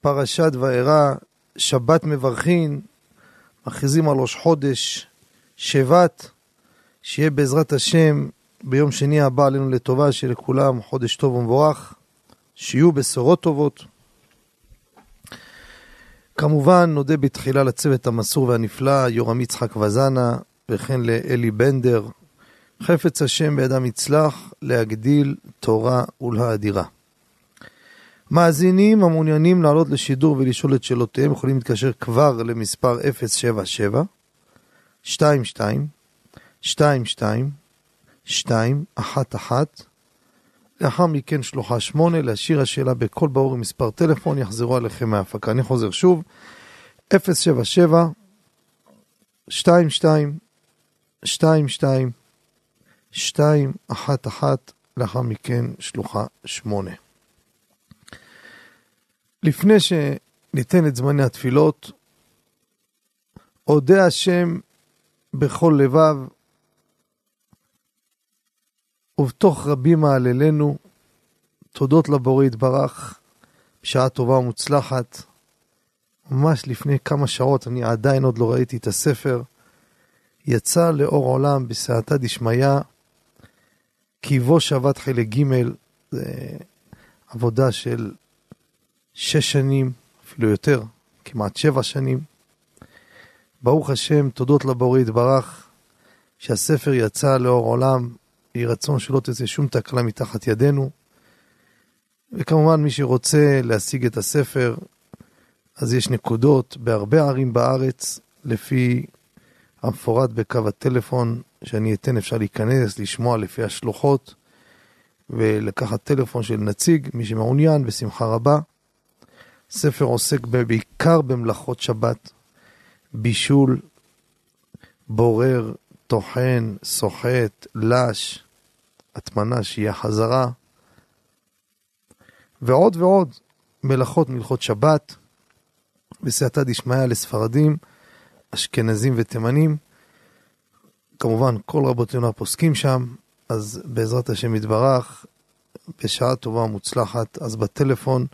פרשת וארא, שבת מברכין, מכריזים על ראש חודש, שבט, שיהיה בעזרת השם ביום שני הבא עלינו לטובה, שלכולם חודש טוב ומבורך, שיהיו בשורות טובות. כמובן, נודה בתחילה לצוות המסור והנפלא, יורם יצחק וזנה, וכן לאלי בנדר, חפץ השם בידם יצלח להגדיל תורה ולהאדירה. מאזינים המעוניינים לעלות לשידור ולשאול את שאלותיהם יכולים להתקשר כבר למספר 077 22 22 211 לאחר מכן שלוחה 8 להשאיר השאלה בקול ברור עם מספר טלפון יחזרו עליכם מההפקה. אני חוזר שוב 077 22 22 שתיים, אחת, אחת, לאחר מכן שלוחה שמונה. לפני שניתן את זמני התפילות, אודה השם בכל לבב, ובתוך רבים מעללנו, תודות לבורא יתברך, בשעה טובה ומוצלחת. ממש לפני כמה שעות, אני עדיין עוד לא ראיתי את הספר, יצא לאור עולם בסעתא דשמיא, כי בו שבת חלק ג' זה עבודה של שש שנים, אפילו יותר, כמעט שבע שנים. ברוך השם, תודות לבורא יתברך, שהספר יצא לאור עולם, יהי רצון שלא תצא שום תקלה מתחת ידינו. וכמובן, מי שרוצה להשיג את הספר, אז יש נקודות בהרבה ערים בארץ, לפי המפורט בקו הטלפון שאני אתן, אפשר להיכנס, לשמוע לפי השלוחות ולקחת טלפון של נציג, מי שמעוניין, בשמחה רבה. ספר עוסק בעיקר במלאכות שבת, בישול, בורר, טוחן, סוחט, לש, הטמנה, שהיא החזרה, ועוד ועוד מלאכות מלכות שבת, בסייעתא דשמיא לספרדים, אשכנזים ותימנים. כמובן, כל רבותינו הפוסקים שם, אז בעזרת השם יתברך, בשעה טובה ומוצלחת, אז בטלפון,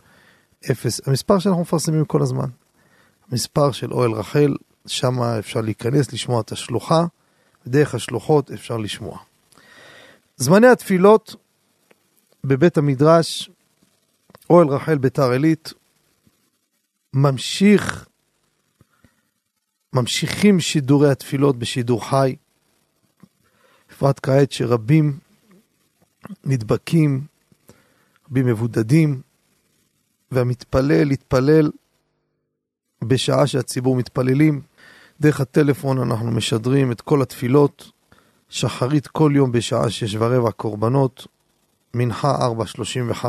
אפס, המספר שאנחנו מפרסמים כל הזמן, המספר של אוהל רחל, שם אפשר להיכנס, לשמוע את השלוחה, דרך השלוחות אפשר לשמוע. זמני התפילות בבית המדרש, אוהל רחל ביתר עילית, ממשיך, ממשיכים שידורי התפילות בשידור חי, בפרט כעת שרבים נדבקים, רבים מבודדים, והמתפלל יתפלל בשעה שהציבור מתפללים. דרך הטלפון אנחנו משדרים את כל התפילות, שחרית כל יום בשעה שש ורבע קורבנות, מנחה 4.35,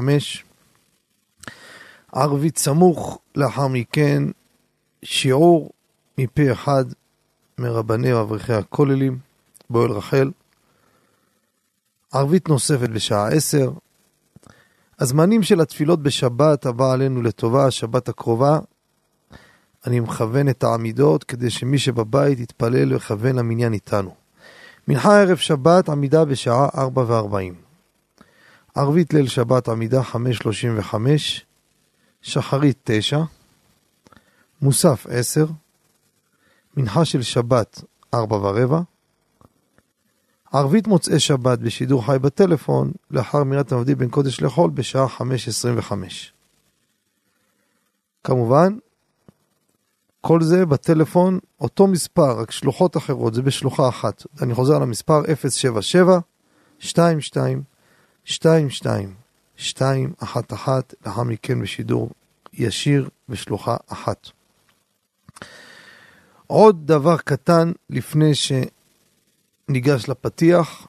ערבית סמוך, לאחר מכן שיעור מפה אחד מרבני ואברכי הכוללים באוהל רחל. ערבית נוספת בשעה עשר. הזמנים של התפילות בשבת הבא עלינו לטובה, השבת הקרובה, אני מכוון את העמידות כדי שמי שבבית יתפלל ויכוון למניין איתנו. מנחה ערב שבת עמידה בשעה ארבע וארבעים. ערבית ליל שבת עמידה חמש שלושים וחמש. שחרית תשע. מוסף עשר. מנחה של שבת ארבע ורבע. ערבית מוצאי שבת בשידור חי בטלפון, לאחר מילת המבדיל בין קודש לחול בשעה 5.25. כמובן, כל זה בטלפון, אותו מספר, רק שלוחות אחרות, זה בשלוחה אחת. אני חוזר על המספר 077 22 22 211, לאחר מכן בשידור ישיר בשלוחה אחת. עוד דבר קטן לפני שניגש לפתיח,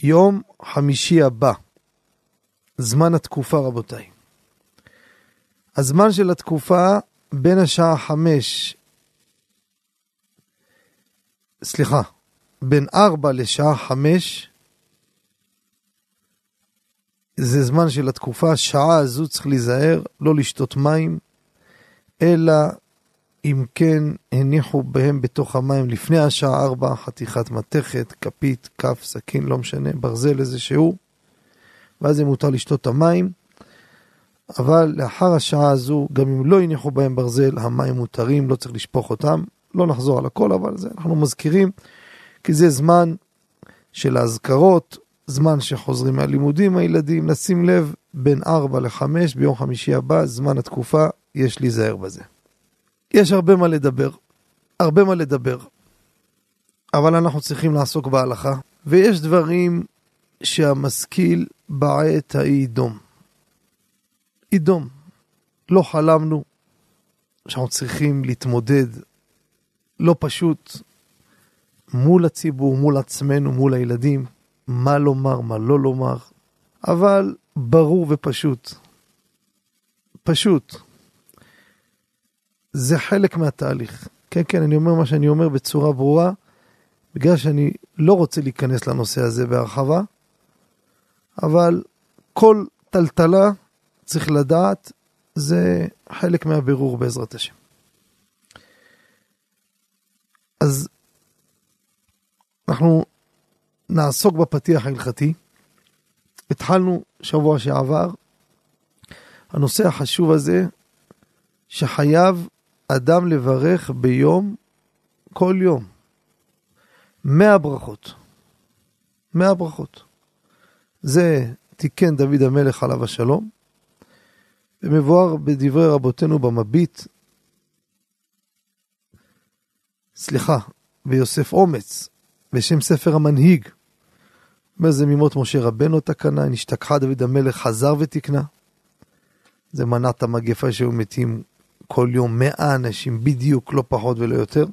יום חמישי הבא, זמן התקופה רבותיי. הזמן של התקופה בין השעה חמש, סליחה, בין ארבע לשעה חמש, זה זמן של התקופה, השעה הזו צריך להיזהר, לא לשתות מים, אלא אם כן הניחו בהם בתוך המים לפני השעה ארבע, חתיכת מתכת, כפית, כף, סכין, לא משנה, ברזל איזה שהוא, ואז זה מותר לשתות את המים. אבל לאחר השעה הזו, גם אם לא הניחו בהם ברזל, המים מותרים, לא צריך לשפוך אותם. לא נחזור על הכל, אבל זה אנחנו מזכירים, כי זה זמן של האזכרות, זמן שחוזרים מהלימודים הילדים, נשים לב, בין 4 ל-5 ביום חמישי הבא, זמן התקופה, יש להיזהר בזה. יש הרבה מה לדבר, הרבה מה לדבר, אבל אנחנו צריכים לעסוק בהלכה, ויש דברים שהמשכיל בעת ההיא ידום. ידום. לא חלמנו שאנחנו צריכים להתמודד לא פשוט מול הציבור, מול עצמנו, מול הילדים, מה לומר, מה לא לומר, אבל ברור ופשוט. פשוט. זה חלק מהתהליך. כן, כן, אני אומר מה שאני אומר בצורה ברורה, בגלל שאני לא רוצה להיכנס לנושא הזה בהרחבה, אבל כל טלטלה, צריך לדעת, זה חלק מהבירור בעזרת השם. אז אנחנו נעסוק בפתיח ההלכתי. התחלנו שבוע שעבר, הנושא החשוב הזה, שחייב אדם לברך ביום, כל יום, מאה ברכות. מאה ברכות. זה תיקן דוד המלך עליו השלום, ומבואר בדברי רבותינו במביט, סליחה, ביוסף אומץ, בשם ספר המנהיג. אומר זה ממות משה רבנו תקנה, נשתכחה דוד המלך, חזר ותקנה. זה מנע את המגפה שהיו מתים כל יום מאה אנשים בדיוק, לא פחות ולא יותר.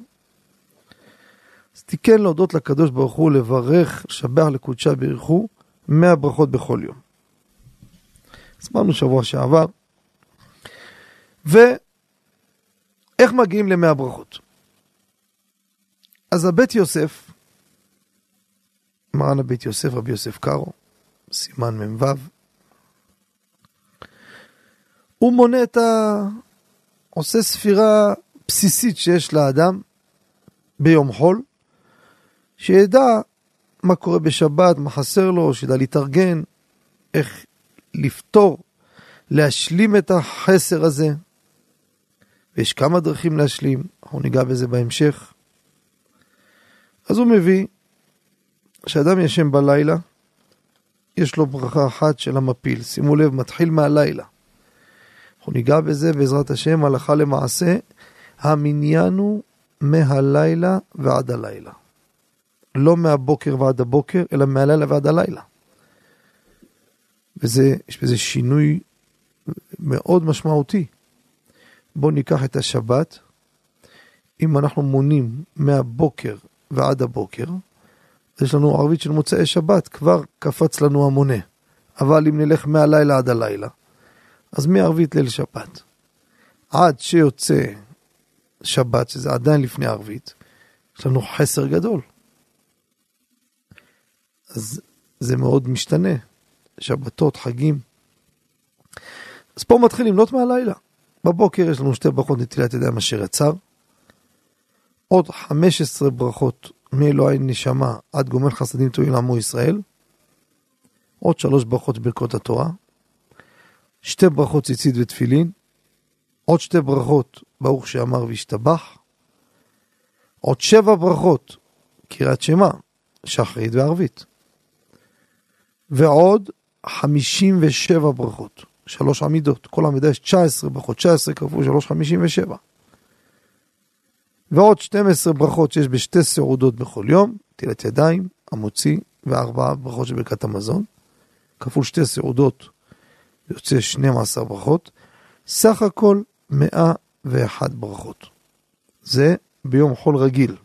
אז תיקן להודות לקדוש ברוך הוא, לברך, לשבח לקודשה ברכו, מאה ברכות בכל יום. אמרנו שבוע שעבר. ואיך מגיעים למאה ברכות? אז הבית יוסף, מרן הבית יוסף, רבי יוסף קארו, סימן מ"ו, הוא מונה את ה... עושה ספירה בסיסית שיש לאדם ביום חול, שידע מה קורה בשבת, מה חסר לו, שידע להתארגן, איך לפתור, להשלים את החסר הזה. ויש כמה דרכים להשלים, אנחנו ניגע בזה בהמשך. אז הוא מביא שאדם ישן בלילה, יש לו ברכה אחת של המפיל. שימו לב, מתחיל מהלילה. אנחנו ניגע בזה בעזרת השם, הלכה למעשה. המניין הוא מהלילה ועד הלילה. לא מהבוקר ועד הבוקר, אלא מהלילה ועד הלילה. וזה, יש בזה שינוי מאוד משמעותי. בואו ניקח את השבת, אם אנחנו מונים מהבוקר ועד הבוקר, יש לנו ערבית של מוצאי שבת, כבר קפץ לנו המונה. אבל אם נלך מהלילה עד הלילה, אז מערבית ליל שבת, עד שיוצא שבת, שזה עדיין לפני ערבית, יש לנו חסר גדול. אז זה מאוד משתנה, שבתות, חגים. אז פה מתחיל למנות מהלילה. בבוקר יש לנו שתי ברכות נטילת ידיים אשר יצר, עוד 15 ברכות מאלוהי נשמה עד גומל חסדים תועיל עמו ישראל, עוד שלוש ברכות ברכות התורה, שתי ברכות ציצית ותפילין, עוד שתי ברכות ברוך שאמר והשתבח, עוד שבע ברכות קריאת שמע, שחרית וערבית, ועוד 57 ברכות, שלוש עמידות, כל עמידה יש 19 ברכות, 19 כפול 3, 57. ועוד 12 ברכות שיש בשתי סעודות בכל יום, נטילת ידיים, המוציא, וארבעה ברכות של ברכת המזון, כפול שתי סעודות, יוצא 12 ברכות, סך הכל 101 ברכות. זה ביום חול רגיל.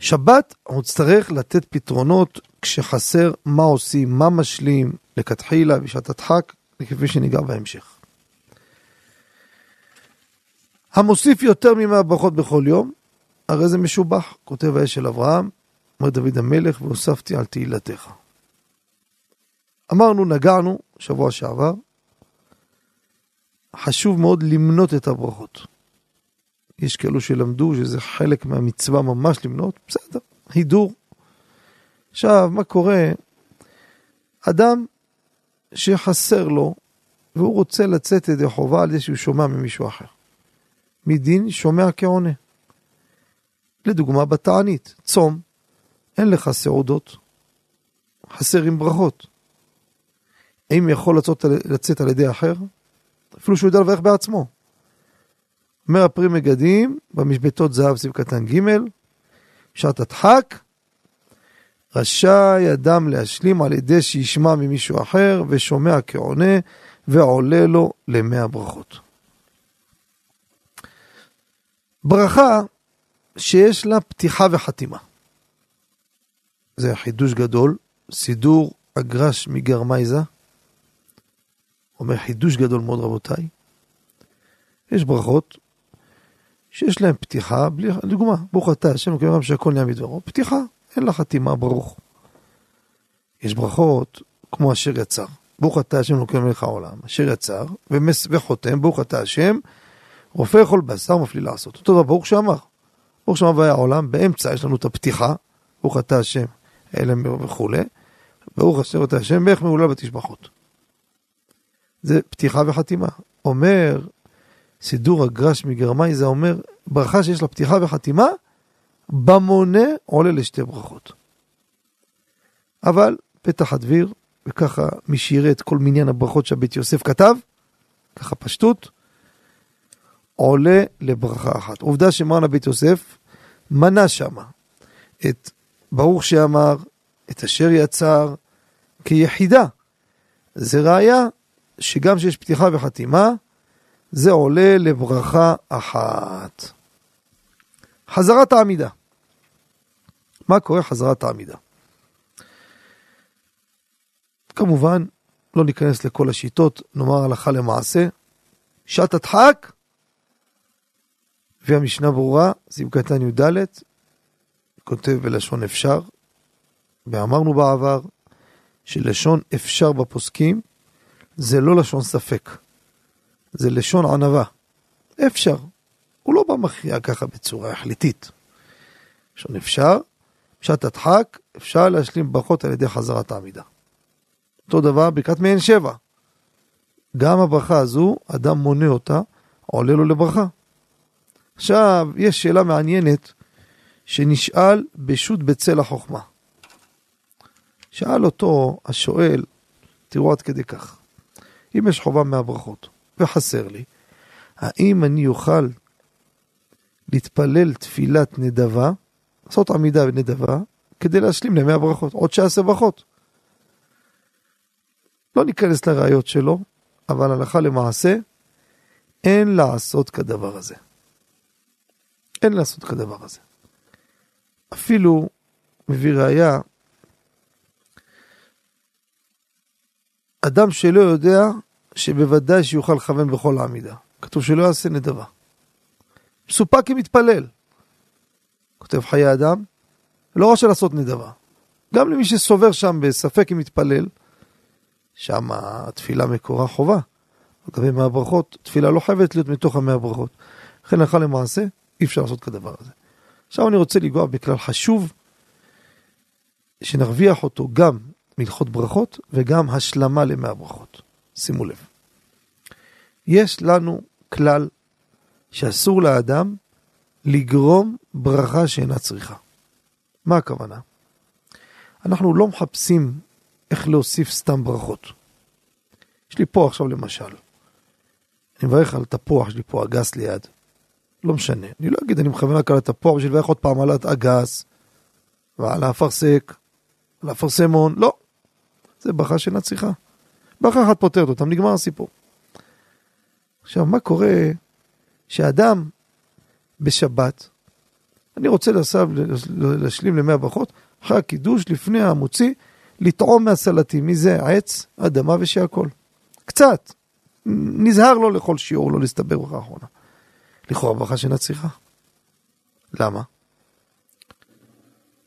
שבת, אנחנו נצטרך לתת פתרונות כשחסר מה עושים, מה משלים, לכתחילה בשעת הדחק, כפי שניגע בהמשך. המוסיף יותר ממאה ברכות בכל יום, הרי זה משובח, כותב האש של אברהם, אומר דוד המלך, והוספתי על תהילתך. אמרנו, נגענו, שבוע שעבר, חשוב מאוד למנות את הברכות. יש כאלו שלמדו שזה חלק מהמצווה ממש למנות, בסדר, הידור. עכשיו, מה קורה? אדם שחסר לו, והוא רוצה לצאת ידי חובה על זה שהוא שומע ממישהו אחר. מדין שומע כעונה. לדוגמה, בתענית, צום, אין לך סעודות, חסרים ברכות. האם יכול לצאת, לצאת על ידי אחר? אפילו שהוא יודע לברך בעצמו. אומר הפרי מגדים במשבטות זהב סביב קטן ג' שעת הדחק רשאי אדם להשלים על ידי שישמע ממישהו אחר ושומע כעונה ועולה לו למאה ברכות. ברכה שיש לה פתיחה וחתימה. זה חידוש גדול, סידור אגרש מגרמייזה. אומר חידוש גדול מאוד רבותיי. יש ברכות שיש להם פתיחה, בלי, לדוגמה, ברוך אתה השם אלוקים רם שהכל נהיה מדברו, פתיחה, אין לה חתימה ברוך. יש ברכות כמו אשר יצר, ברוך אתה השם אלוקים מלך העולם, אשר יצר, ומס וחותם, ברוך אתה השם, רופא כל בשר מפליא לעשות. אותו דבר ברוך שאמר, ברוך שאמר והיה העולם, באמצע יש לנו את הפתיחה, ברוך אתה השם, אלם וכולי, ברוך אשר אתה השם, ואיך מעולה בתשבחות. זה פתיחה וחתימה. אומר סידור הגרש מגרמאי, זה אומר ברכה שיש לה פתיחה וחתימה, במונה עולה לשתי ברכות. אבל פתח הדביר, וככה מי שיראה את כל מניין הברכות שהבית יוסף כתב, ככה פשטות, עולה לברכה אחת. עובדה שמרן הבית יוסף מנה שמה את ברוך שאמר, את אשר יצר, כיחידה. זה ראיה שגם שיש פתיחה וחתימה, זה עולה לברכה אחת. חזרת העמידה. מה קורה חזרת העמידה? כמובן, לא ניכנס לכל השיטות, נאמר הלכה למעשה. שעת הדחק, והמשנה ברורה, סעיף קטן י"ד, כותב בלשון אפשר, ואמרנו בעבר שלשון אפשר בפוסקים זה לא לשון ספק, זה לשון ענווה. אפשר. הוא לא בא מכריע ככה בצורה החליטית. לשון אפשר, פשט הדחק, אפשר להשלים ברכות על ידי חזרת העמידה. אותו דבר ברכת מעין שבע. גם הברכה הזו, אדם מונה אותה, עולה לו לברכה. עכשיו, יש שאלה מעניינת שנשאל בשו"ת בצל החוכמה. שאל אותו השואל, תראו עד כדי כך, אם יש חובה מהברכות וחסר לי, האם אני אוכל להתפלל תפילת נדבה, לעשות עמידה בנדבה, כדי להשלים למאה ברכות, עוד שעשה ברכות. לא ניכנס לראיות שלו, אבל הלכה למעשה, אין לעשות כדבר הזה. אין לעשות כדבר הזה. אפילו מביא ראיה, אדם שלא יודע שבוודאי שיוכל לכוון בכל העמידה. כתוב שלא יעשה נדבה. מסופק כמתפלל. כותב חיי אדם, לא רשאי לעשות נדבה. גם למי שסובר שם בספק אם מתפלל, שם התפילה מקורה חובה. לגבי מאה ברכות, תפילה לא חייבת להיות מתוך המאה ברכות. לכן הלכה למעשה, אי אפשר לעשות כדבר הזה. עכשיו אני רוצה לנגוע בכלל חשוב, שנרוויח אותו גם מלכות ברכות וגם השלמה למאה ברכות. שימו לב. יש לנו כלל שאסור לאדם לגרום ברכה שאינה צריכה. מה הכוונה? אנחנו לא מחפשים איך להוסיף סתם ברכות. יש לי פה עכשיו למשל, אני מברך על תפוח, יש לי פה אגס ליד. לא משנה, אני לא אגיד, אני מכוון רק על התפוח בשביל לברך עוד פעם על האגס ועל האפרסק, על האפרסמון, לא. זה ברכה שאינה צריכה. ברכה אחת פותרת אותם, נגמר הסיפור. עכשיו, מה קורה שאדם בשבת, אני רוצה לסב, להשלים למאה ברכות, אחרי הקידוש, לפני המוציא, לטעום מהסלטים, מזה עץ, אדמה ושהכול. קצת. נזהר לא לכל שיעור, לא להסתבר ברכה האחרונה. לכאורה ברכה שאינה צריכה. למה?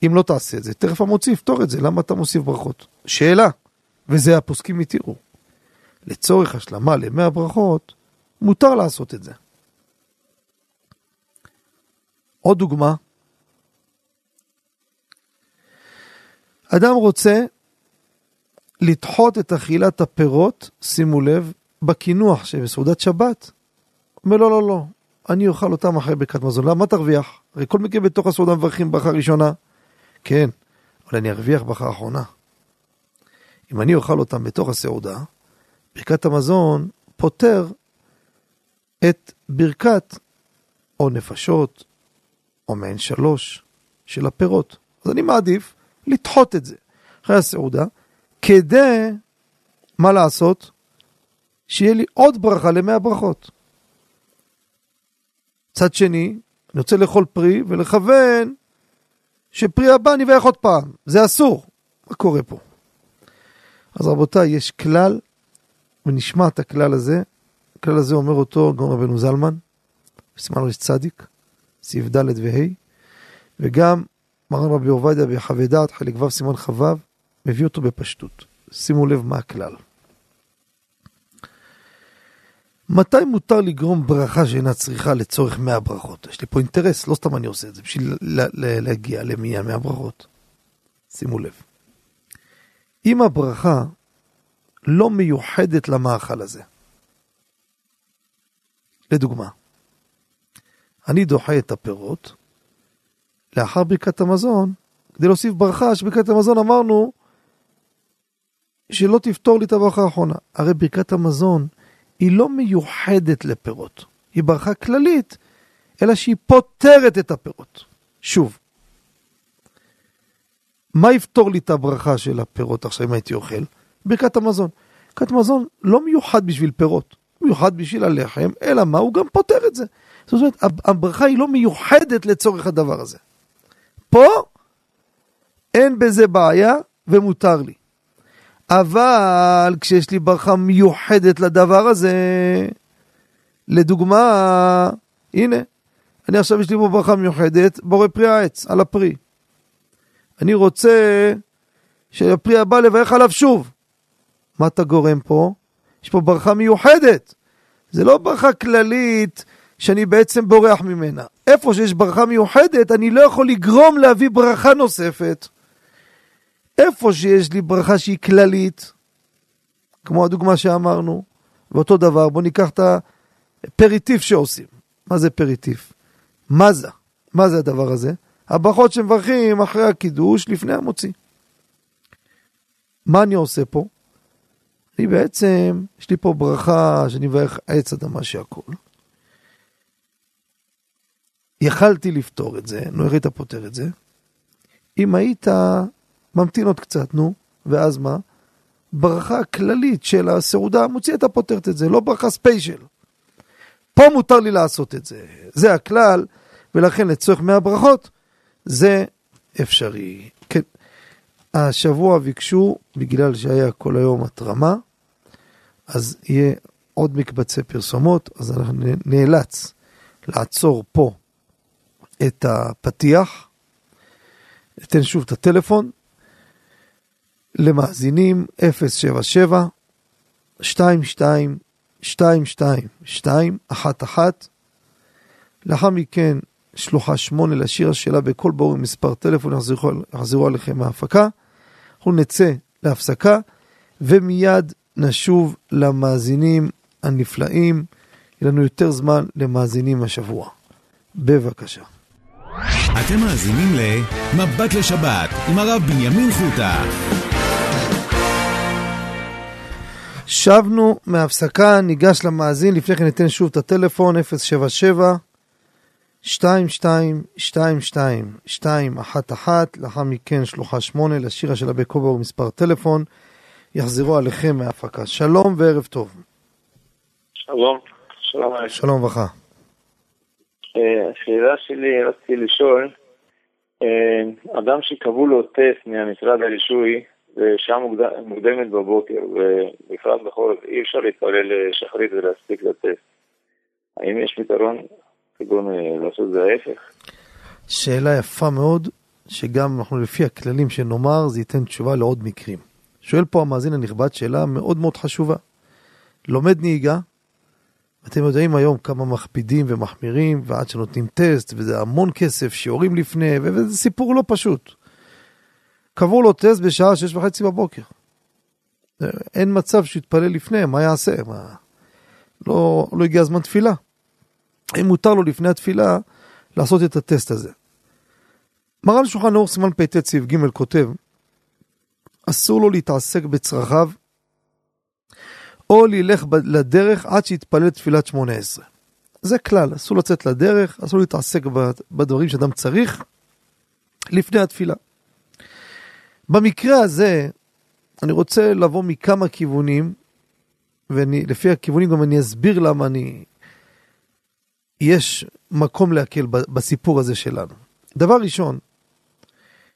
אם לא תעשה את זה, תכף המוציא יפתור את זה, למה אתה מוסיף ברכות? שאלה, וזה הפוסקים התירו. לצורך השלמה לימי הברכות, מותר לעשות את זה. עוד דוגמה, אדם רוצה לדחות את אכילת הפירות, שימו לב, בקינוח שבסעודת שבת. אומר לא, לא, לא, אני אוכל אותם אחרי ברכת מזון. למה תרוויח? הרי כל מקרה בתוך הסעודה מברכים ברכה ראשונה. כן, אבל אני ארוויח ברכה אחרונה. אם אני אוכל אותם בתוך הסעודה, ברכת המזון פותר את ברכת או נפשות או מעין שלוש של הפירות. אז אני מעדיף לדחות את זה אחרי הסעודה, כדי, מה לעשות? שיהיה לי עוד ברכה למאה הברכות. צד שני, אני רוצה לאכול פרי ולכוון שפרי הבא נברך עוד פעם, זה אסור. מה קורה פה? אז רבותיי, יש כלל, ונשמע את הכלל הזה, הכלל הזה אומר אותו גאון רבנו זלמן, בסימן ראש צדיק, סעיף ד' וה', וגם מרן רבי עובדיה בחווה דעת, חלק ו' סימן כ"ו, מביא אותו בפשטות. שימו לב מה הכלל. מתי מותר לגרום ברכה שאינה צריכה לצורך 100 ברכות? יש לי פה אינטרס, לא סתם אני עושה את זה, בשביל להגיע למניין 100 ברכות. שימו לב. אם הברכה לא מיוחדת למאכל הזה, לדוגמה, אני דוחה את הפירות לאחר ברכת המזון, כדי להוסיף ברכה, שברכת המזון אמרנו שלא תפתור לי את הברכה האחרונה. הרי ברכת המזון היא לא מיוחדת לפירות, היא ברכה כללית, אלא שהיא פותרת את הפירות. שוב, מה יפתור לי את הברכה של הפירות עכשיו אם הייתי אוכל? ברכת המזון. ברכת המזון לא מיוחד בשביל פירות, מיוחד בשביל הלחם, אלא מה? הוא גם פותר את זה. זאת אומרת, הברכה היא לא מיוחדת לצורך הדבר הזה. פה אין בזה בעיה ומותר לי. אבל כשיש לי ברכה מיוחדת לדבר הזה, לדוגמה, הנה, אני עכשיו יש לי פה ברכה מיוחדת, בורא פרי העץ, על הפרי. אני רוצה שהפרי הבא לברך עליו שוב. מה אתה גורם פה? יש פה ברכה מיוחדת. זה לא ברכה כללית שאני בעצם בורח ממנה. איפה שיש ברכה מיוחדת, אני לא יכול לגרום להביא ברכה נוספת. איפה שיש לי ברכה שהיא כללית, כמו הדוגמה שאמרנו, ואותו דבר, בואו ניקח את הפריטיף שעושים. מה זה פריטיף? מה זה? מה זה הדבר הזה? הברכות שמברכים אחרי הקידוש לפני המוציא. מה אני עושה פה? אני בעצם, יש לי פה ברכה שאני מברך עץ אדמה שהכל. יכלתי לפתור את זה, נו איך היית פותר את זה? אם היית ממתין עוד קצת, נו, ואז מה? ברכה כללית של הסעודה מוציא את הפותרת את זה, לא ברכה ספיישל. פה מותר לי לעשות את זה, זה הכלל, ולכן לצורך מהברכות זה אפשרי. כן, השבוע ביקשו, בגלל שהיה כל היום התרמה, אז יהיה עוד מקבצי פרסומות, אז אנחנו נאלץ לעצור פה את הפתיח. ניתן שוב את הטלפון, למאזינים 077 22 22 211 לאחר מכן שלוחה 8 לשיר השאלה בכל ברור עם מספר טלפון יחזרו, יחזרו עליכם מההפקה. אנחנו נצא להפסקה ומיד נשוב למאזינים הנפלאים. יהיה לנו יותר זמן למאזינים השבוע. בבקשה. אתם מאזינים ל"מבט לשבת" עם הרב בנימין חוטה. שבנו מהפסקה, ניגש למאזין, לפני כן ניתן שוב את הטלפון 077 22 22 211 לאחר מכן שלוחה 8 לשירה של אבי קובר ומספר טלפון, יחזרו עליכם מההפקה. שלום וערב טוב. שלום, שלום. שלום וברכה. אה, השאלה שלי, רציתי לשאול, אה, אדם שקבעו לו טסט מהמשרד הרישוי, ושעה מוקדמת בבוקר, ובפרט בחורף אי אפשר להתפלל לשחרית ולהספיק לטסט. האם יש פתרון כגון לעשות את זה ההפך? שאלה יפה מאוד, שגם אנחנו לפי הכללים שנאמר, זה ייתן תשובה לעוד מקרים. שואל פה המאזין הנכבד שאלה מאוד מאוד חשובה. לומד נהיגה, אתם יודעים היום כמה מכבידים ומחמירים, ועד שנותנים טסט, וזה המון כסף, שיעורים לפני, וזה סיפור לא פשוט. קבעו לו טסט בשעה שש וחצי בבוקר. אין מצב שיתפלל לפני, מה יעשה? מה... לא, לא הגיע הזמן תפילה. אם מותר לו לפני התפילה לעשות את הטסט הזה. מרן שולחן אור סימן פט סעיף ג' כותב, אסור לו להתעסק בצרכיו, או ללך לדרך עד שיתפלל תפילת שמונה עשרה. זה כלל, אסור לצאת לדרך, אסור להתעסק בדברים שאדם צריך לפני התפילה. במקרה הזה, אני רוצה לבוא מכמה כיוונים, ולפי הכיוונים גם אני אסביר למה אני... יש מקום להקל בסיפור הזה שלנו. דבר ראשון,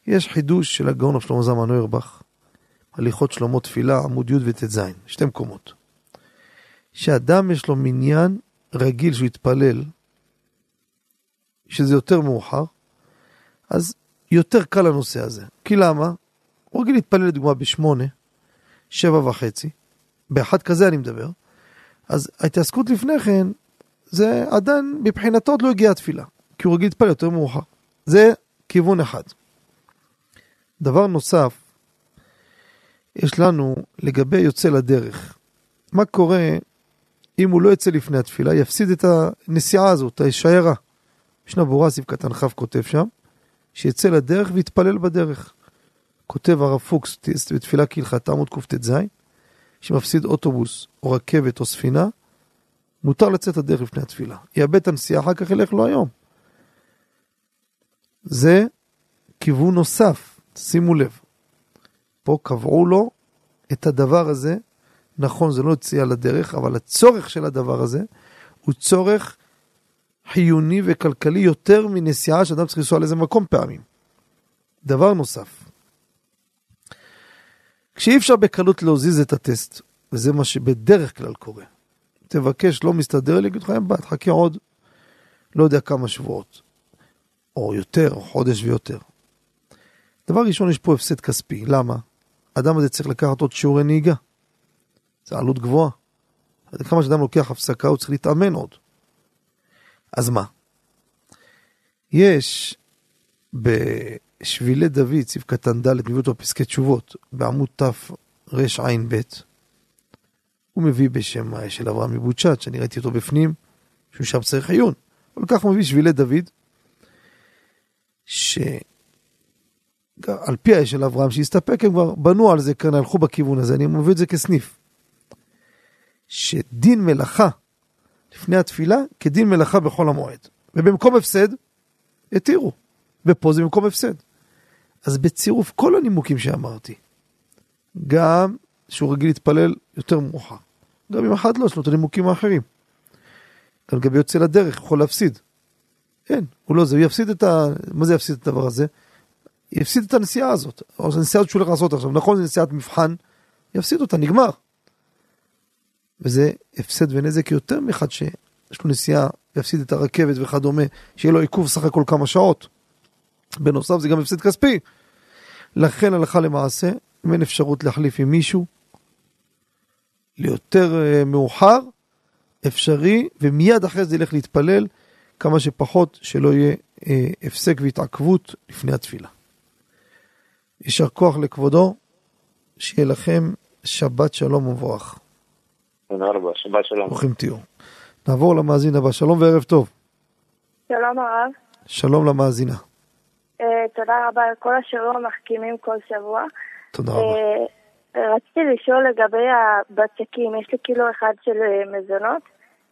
יש חידוש של הגאון שלמה זלמן אוירבך, הליכות שלמה תפילה, עמוד י' וט"ז, שתי מקומות. שאדם יש לו מניין רגיל שהוא יתפלל, שזה יותר מאוחר, אז יותר קל הנושא הזה. כי למה? הוא רגיל להתפלל לדוגמה בשמונה, שבע וחצי, באחד כזה אני מדבר, אז ההתעסקות לפני כן, זה עדיין מבחינתו עוד לא הגיעה התפילה, כי הוא רגיל להתפלל יותר מאוחר. זה כיוון אחד. דבר נוסף, יש לנו לגבי יוצא לדרך. מה קורה אם הוא לא יצא לפני התפילה, יפסיד את הנסיעה הזאת, השיירה. משנה ברורה, סעיף קטן כ' כותב שם, שיצא לדרך ויתפלל בדרך. כותב הרב פוקס בתפילה כהלכתה עמוד קט"ז, שמפסיד אוטובוס או רכבת או ספינה, מותר לצאת לדרך לפני התפילה. יאבד את הנסיעה, אחר כך ילך לו היום. זה כיוון נוסף, שימו לב. פה קבעו לו את הדבר הזה, נכון, זה לא יציאה לדרך, אבל הצורך של הדבר הזה הוא צורך חיוני וכלכלי יותר מנסיעה שאדם צריך לנסוע לאיזה מקום פעמים. דבר נוסף, כשאי אפשר בקלות להזיז את הטסט, וזה מה שבדרך כלל קורה, תבקש, לא מסתדר לי, אגיד לך, אין בעיה, תחכה עוד, לא יודע כמה שבועות, או יותר, או חודש ויותר. דבר ראשון, יש פה הפסד כספי, למה? האדם הזה צריך לקחת עוד שיעורי נהיגה. זה עלות גבוהה. כמה שאדם לוקח הפסקה, הוא צריך להתאמן עוד. אז מה? יש בשבילי דוד, סעיף קטן ד', מביא אותו פסקי תשובות, בעמוד תרע"ב, הוא מביא בשם של אברהם מבוצ'ת, שאני ראיתי אותו בפנים, שהוא שם צריך עיון. אבל כך הוא מביא שבילי דוד, שעל פי האש של אברהם שהסתפק, הם כבר בנו על זה כאן, הלכו בכיוון הזה, אני מביא את זה כסניף. שדין מלאכה לפני התפילה כדין מלאכה בחול המועד. ובמקום הפסד, התירו. ופה זה במקום הפסד. אז בצירוף כל הנימוקים שאמרתי, גם שהוא רגיל להתפלל יותר מאוחר, גם אם אחד לא, יש לו את הנימוקים האחרים. גם לגבי יוצא לדרך, יכול להפסיד. אין, הוא לא זה, הוא יפסיד את ה... מה זה יפסיד את הדבר הזה? יפסיד את הנסיעה הזאת, או זו נסיעה שהוא הולך לעשות עכשיו, נכון, זו נסיעת מבחן, יפסיד אותה, נגמר. וזה הפסד ונזק יותר מאחד שיש לו נסיעה ויפסיד את הרכבת וכדומה, שיהיה לו עיכוב סך הכל כמה שעות. בנוסף זה גם הפסד כספי. לכן הלכה למעשה, אם אין אפשרות להחליף עם מישהו, ליותר uh, מאוחר, אפשרי, ומיד אחרי זה ילך להתפלל כמה שפחות, שלא יהיה uh, הפסק והתעכבות לפני התפילה. יישר כוח לכבודו, שיהיה לכם שבת שלום ומבורך. תודה רבה, שבת שלום. ברוכים תהיו. נעבור למאזין הבא, שלום וערב טוב. שלום הרב. שלום למאזינה. Uh, תודה רבה על כל השיעורים המחכימים כל שבוע. תודה רבה. רציתי לשאול לגבי הבצקים, יש לי קילו אחד של uh, מזונות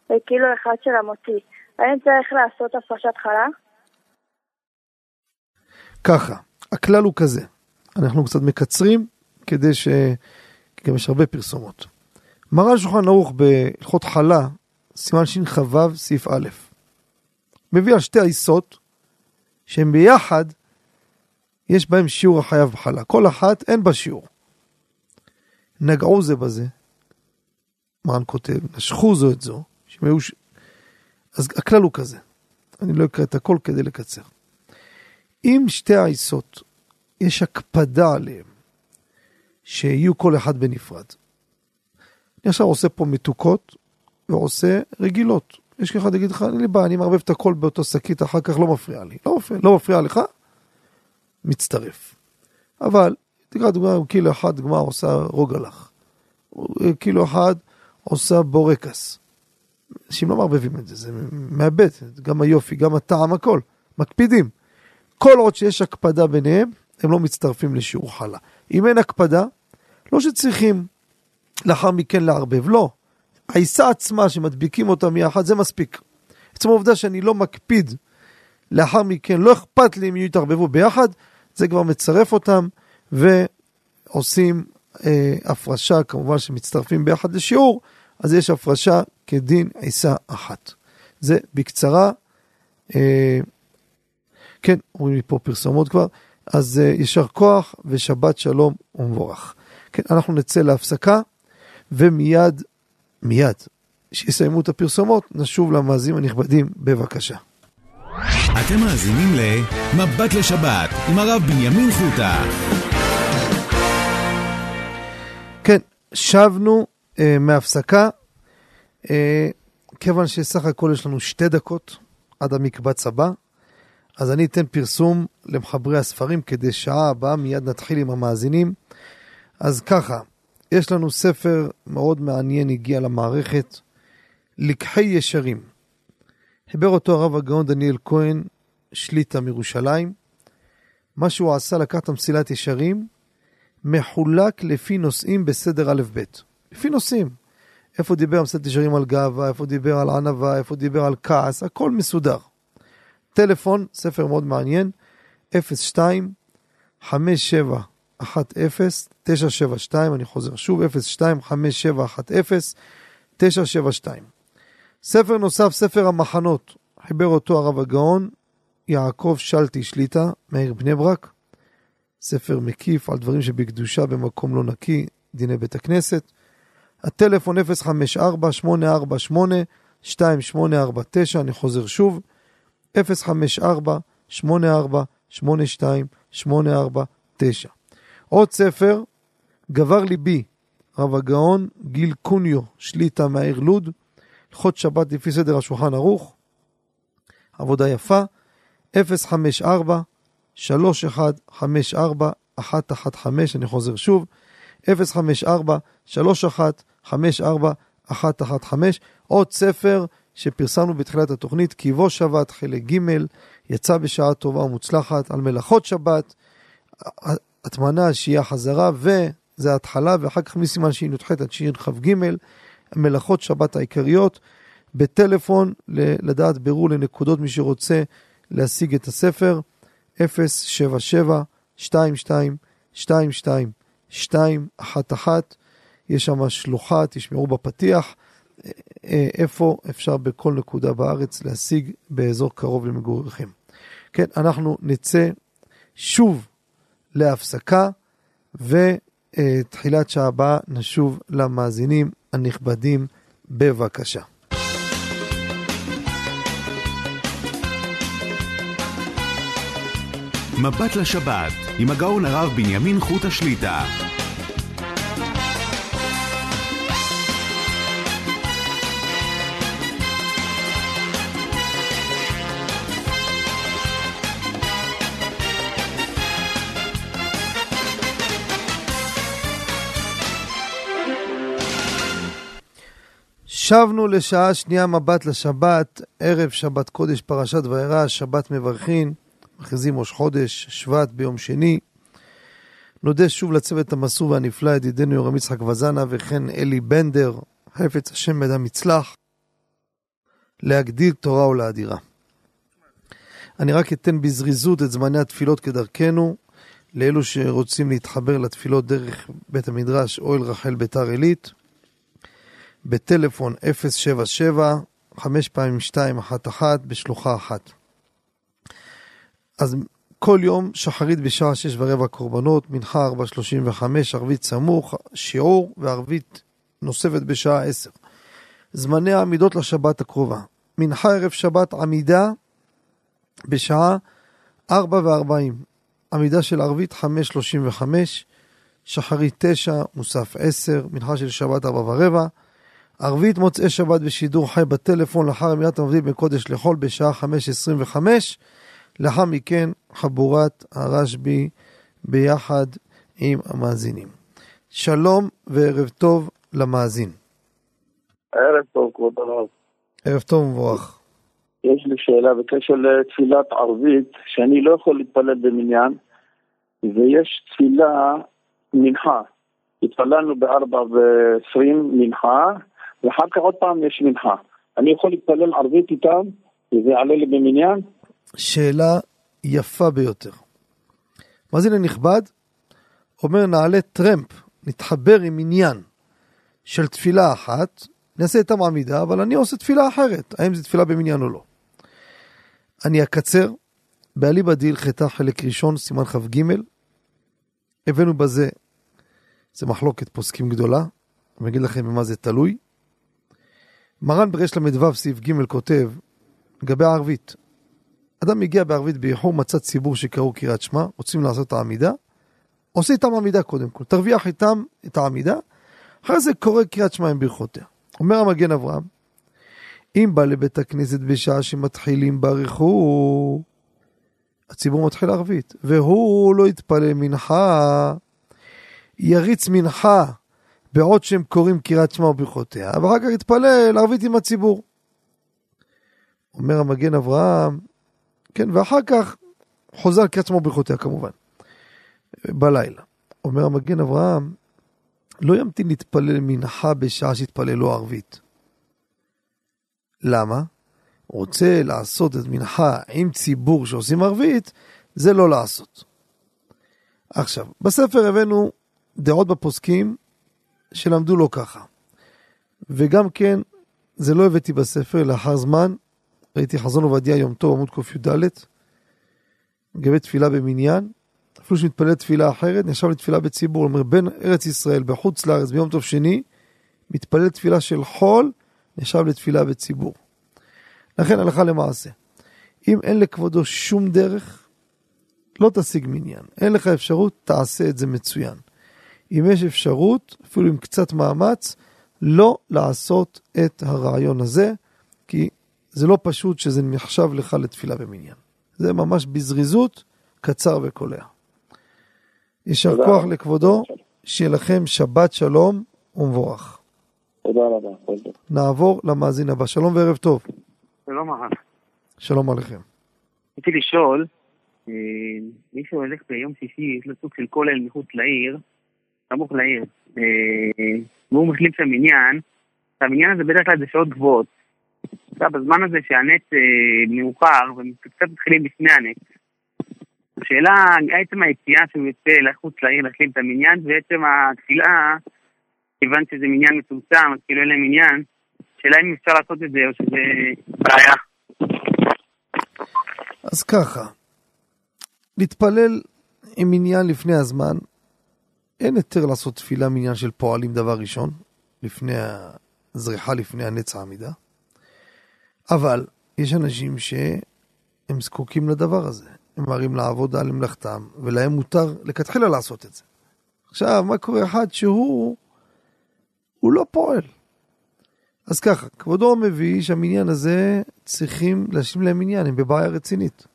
וקילו אחד של המוציא. האם צריך לעשות הפרשת חלה? ככה, הכלל הוא כזה, אנחנו קצת מקצרים כדי ש... גם יש הרבה פרסומות. מרן שולחן ערוך בהלכות חלה, סימן שכ"ו, סעיף א', מביא על שתי עיסות, שהן ביחד, יש בהם שיעור החייב בחלה. כל אחת אין בה שיעור. נגעו זה בזה, מרן כותב, נשכו זו את זו, ש... אז הכלל הוא כזה, אני לא אקרא את הכל כדי לקצר. אם שתי העיסות, יש הקפדה עליהן, שיהיו כל אחד בנפרד. אני עכשיו עושה פה מתוקות ועושה רגילות. יש אחד יגיד לך, אין לי בעיה, אני מערבב את הכל באותו שקית, אחר כך לא מפריע לי. לא מפריע, לא מפריע לך, מצטרף. אבל, תקרא דוגמא, קילו אחד דוגמא עושה רוגלח. קילו אחד עושה בורקס. אנשים לא מערבבים את זה, זה מאבד, גם היופי, גם הטעם, הכל. מקפידים. כל עוד שיש הקפדה ביניהם, הם לא מצטרפים לשיעור חלה. אם אין הקפדה, לא שצריכים לאחר מכן לערבב, לא. העיסה עצמה שמדביקים אותה מיחד, זה מספיק. עצם העובדה שאני לא מקפיד לאחר מכן, לא אכפת לי אם יתערבבו ביחד, זה כבר מצרף אותם ועושים אה, הפרשה, כמובן שמצטרפים ביחד לשיעור, אז יש הפרשה כדין עיסה אחת. זה בקצרה, אה, כן, אומרים לי פה פרסומות כבר, אז אה, יישר כוח ושבת שלום ומבורך. כן, אנחנו נצא להפסקה, ומיד, מיד, שיסיימו את הפרסומות, נשוב למאזינים הנכבדים, בבקשה. אתם מאזינים ל"מבט לשבת" עם הרב בנימין חוטה. שבנו אה, מהפסקה, אה, כיוון שסך הכל יש לנו שתי דקות עד המקבץ הבא, אז אני אתן פרסום למחברי הספרים כדי שעה הבאה מיד נתחיל עם המאזינים. אז ככה, יש לנו ספר מאוד מעניין הגיע למערכת, לקחי ישרים. חיבר אותו הרב הגאון דניאל כהן, שליטה מירושלים. מה שהוא עשה, לקח את המסילת ישרים, מחולק לפי נושאים בסדר א'-ב'. לפי נושאים. איפה דיבר המסילת ישרים על גאווה, איפה דיבר על ענווה, איפה דיבר על כעס, הכל מסודר. טלפון, ספר מאוד מעניין, 02 57 10 972, אני חוזר שוב, 02 5710 972. ספר נוסף, ספר המחנות, חיבר אותו הרב הגאון, יעקב שלטי שליטה, מאיר בני ברק. ספר מקיף על דברים שבקדושה במקום לא נקי, דיני בית הכנסת. הטלפון 054-848-2849, אני חוזר שוב, 054-84-82-849. עוד ספר, גבר ליבי, רב הגאון, גיל קוניו, שליטה מהעיר לוד, הלכות שבת לפי סדר השולחן ערוך, עבודה יפה, 054 3154 115, אני חוזר שוב, 054 3154 115, עוד ספר שפרסמנו בתחילת התוכנית, כי בו שבת, חלק ג', יצא בשעה טובה ומוצלחת על מלאכות שבת, הטמנה, שהייה חזרה, וזה ההתחלה, ואחר כך מסימן שי"ח עד שי"כ"ג, מלאכות שבת העיקריות, בטלפון, לדעת בירור לנקודות מי שרוצה להשיג את הספר, 077 22 22 211 יש שם שלוחה, תשמעו בפתיח, איפה אפשר בכל נקודה בארץ להשיג באזור קרוב למגוריכם. כן, אנחנו נצא שוב להפסקה, ותחילת שעה הבאה נשוב למאזינים הנכבדים, בבקשה. מבט לשבת עם הגאון הרב בנימין חוטה שליטה. שבנו לשעה שנייה מבט לשבת, ערב שבת קודש פרשת וירא, שבת מברכין, מכריזים ראש חודש, שבט ביום שני. נודה שוב לצוות המסור והנפלא, ידידנו יורם יצחק וזנה וכן אלי בנדר, חפץ השם בדם יצלח, להגדיל תורה ולאדירה. אני רק אתן בזריזות את זמני התפילות כדרכנו, לאלו שרוצים להתחבר לתפילות דרך בית המדרש אוהל רחל ביתר עילית. בטלפון 077 5 פעמים 211 בשלוחה אחת. אז כל יום שחרית בשעה שש ורבע קורבנות, מנחה 4.35, ערבית סמוך, שיעור וערבית נוספת בשעה 10. זמני העמידות לשבת הקרובה. מנחה ערב שבת עמידה בשעה 4 ו-40, עמידה של ערבית 5.35, שחרית 9, מוסף 10, מנחה של שבת 4 ורבע, ערבית מוצאי שבת בשידור חי בטלפון לאחר אמירת המבדיל בין קודש לחול בשעה 5.25, לאחר מכן חבורת הרשב"י ביחד עם המאזינים. שלום וערב טוב למאזין. ערב טוב, כבוד הרב. ערב טוב ומבורך. יש לי שאלה בקשר לתפילת ערבית, שאני לא יכול להתפלל במניין, ויש תפילה מנחה. התפללנו בארבע ועשרים מנחה, ואחר כך עוד פעם יש מנחה. אני יכול להתפלל ערבית איתם, וזה יעלה לי במניין? שאלה יפה ביותר. מאזין הנכבד אומר נעלה טרמפ, נתחבר עם עניין של תפילה אחת, נעשה את המעמידה, אבל אני עושה תפילה אחרת, האם זו תפילה במניין או לא. אני אקצר, באליבא דהלכתה חלק ראשון, סימן כ"ג, הבאנו בזה, זה מחלוקת פוסקים גדולה, אני אגיד לכם במה זה תלוי. מרן ברש ל"ו סעיף ג' כותב, לגבי הערבית, אדם מגיע בערבית באיחור, מצא ציבור שקראו קריאת שמע, רוצים לעשות את העמידה, עושה איתם עמידה קודם כל, תרוויח איתם את העמידה, אחרי זה קורא קריאת שמע עם ברכותיה. אומר המגן אברהם, אם בא לבית הכנסת בשעה שמתחילים באריכות, הציבור מתחיל ערבית, והוא לא יתפלל מנחה, יריץ מנחה בעוד שהם קוראים קריאת שמע וברכותיה, ואחר כך יתפלל ערבית עם הציבור. אומר המגן אברהם, כן, ואחר כך חוזר קריאת שמע וברכותיה כמובן, בלילה. אומר המגן אברהם, לא ימתין להתפלל מנחה בשעה שיתפללו ערבית. למה? רוצה לעשות את מנחה עם ציבור שעושים ערבית, זה לא לעשות. עכשיו, בספר הבאנו דעות בפוסקים שלמדו לא ככה. וגם כן, זה לא הבאתי בספר, לאחר זמן, ראיתי חזון עובדיה יום טוב, עמוד קי"ד, לגבי תפילה במניין, אפילו שמתפלל תפילה אחרת, נחשב לתפילה בציבור, אומר בין ארץ ישראל בחוץ לארץ ביום טוב שני, מתפלל תפילה של חול, נחשב לתפילה בציבור. לכן הלכה למעשה, אם אין לכבודו שום דרך, לא תשיג מניין. אין לך אפשרות, תעשה את זה מצוין. אם יש אפשרות, אפילו עם קצת מאמץ, לא לעשות את הרעיון הזה, כי זה לא פשוט שזה נחשב לך לתפילה במניין. זה ממש בזריזות, קצר וקולע. יישר כוח לכבודו, שיהיה לכם שבת שלום ומבורך. תודה רבה. תודה. נעבור למאזין הבא. שלום וערב טוב. שלום הרב. שלום עליכם. רציתי לשאול, אה, מי שהולך ביום שישי, יש לו סוג של כולל מחוץ לעיר, סמוך לעיר, אה, והוא משלים שם מניין, המניין הזה בדרך כלל זה שעות גבוהות. עכשיו, בזמן הזה שהנט אה, מאוחר, וקצת מתחילים לפני הנט, השאלה, עצם היציאה שהוא יוצא לחוץ לעיר להשלים את המניין, ועצם התפילה, כיוון שזה מניין מצומצם, אז כאילו אין להם מניין, שאלה אם אפשר לעשות את זה או שזה בעיה. אז ככה, להתפלל עם מניין לפני הזמן, אין היתר לעשות תפילה מניין של פועלים דבר ראשון, לפני הזריחה, לפני הנץ העמידה, אבל יש אנשים שהם זקוקים לדבר הזה. הם מראים לעבוד על מלאכתם, ולהם מותר לכתחילה לעשות את זה. עכשיו, מה קורה אחד שהוא, הוא לא פועל. אז ככה, כבודו מביא שהמניין הזה צריכים להשלים להם מניין, הם בבעיה רצינית.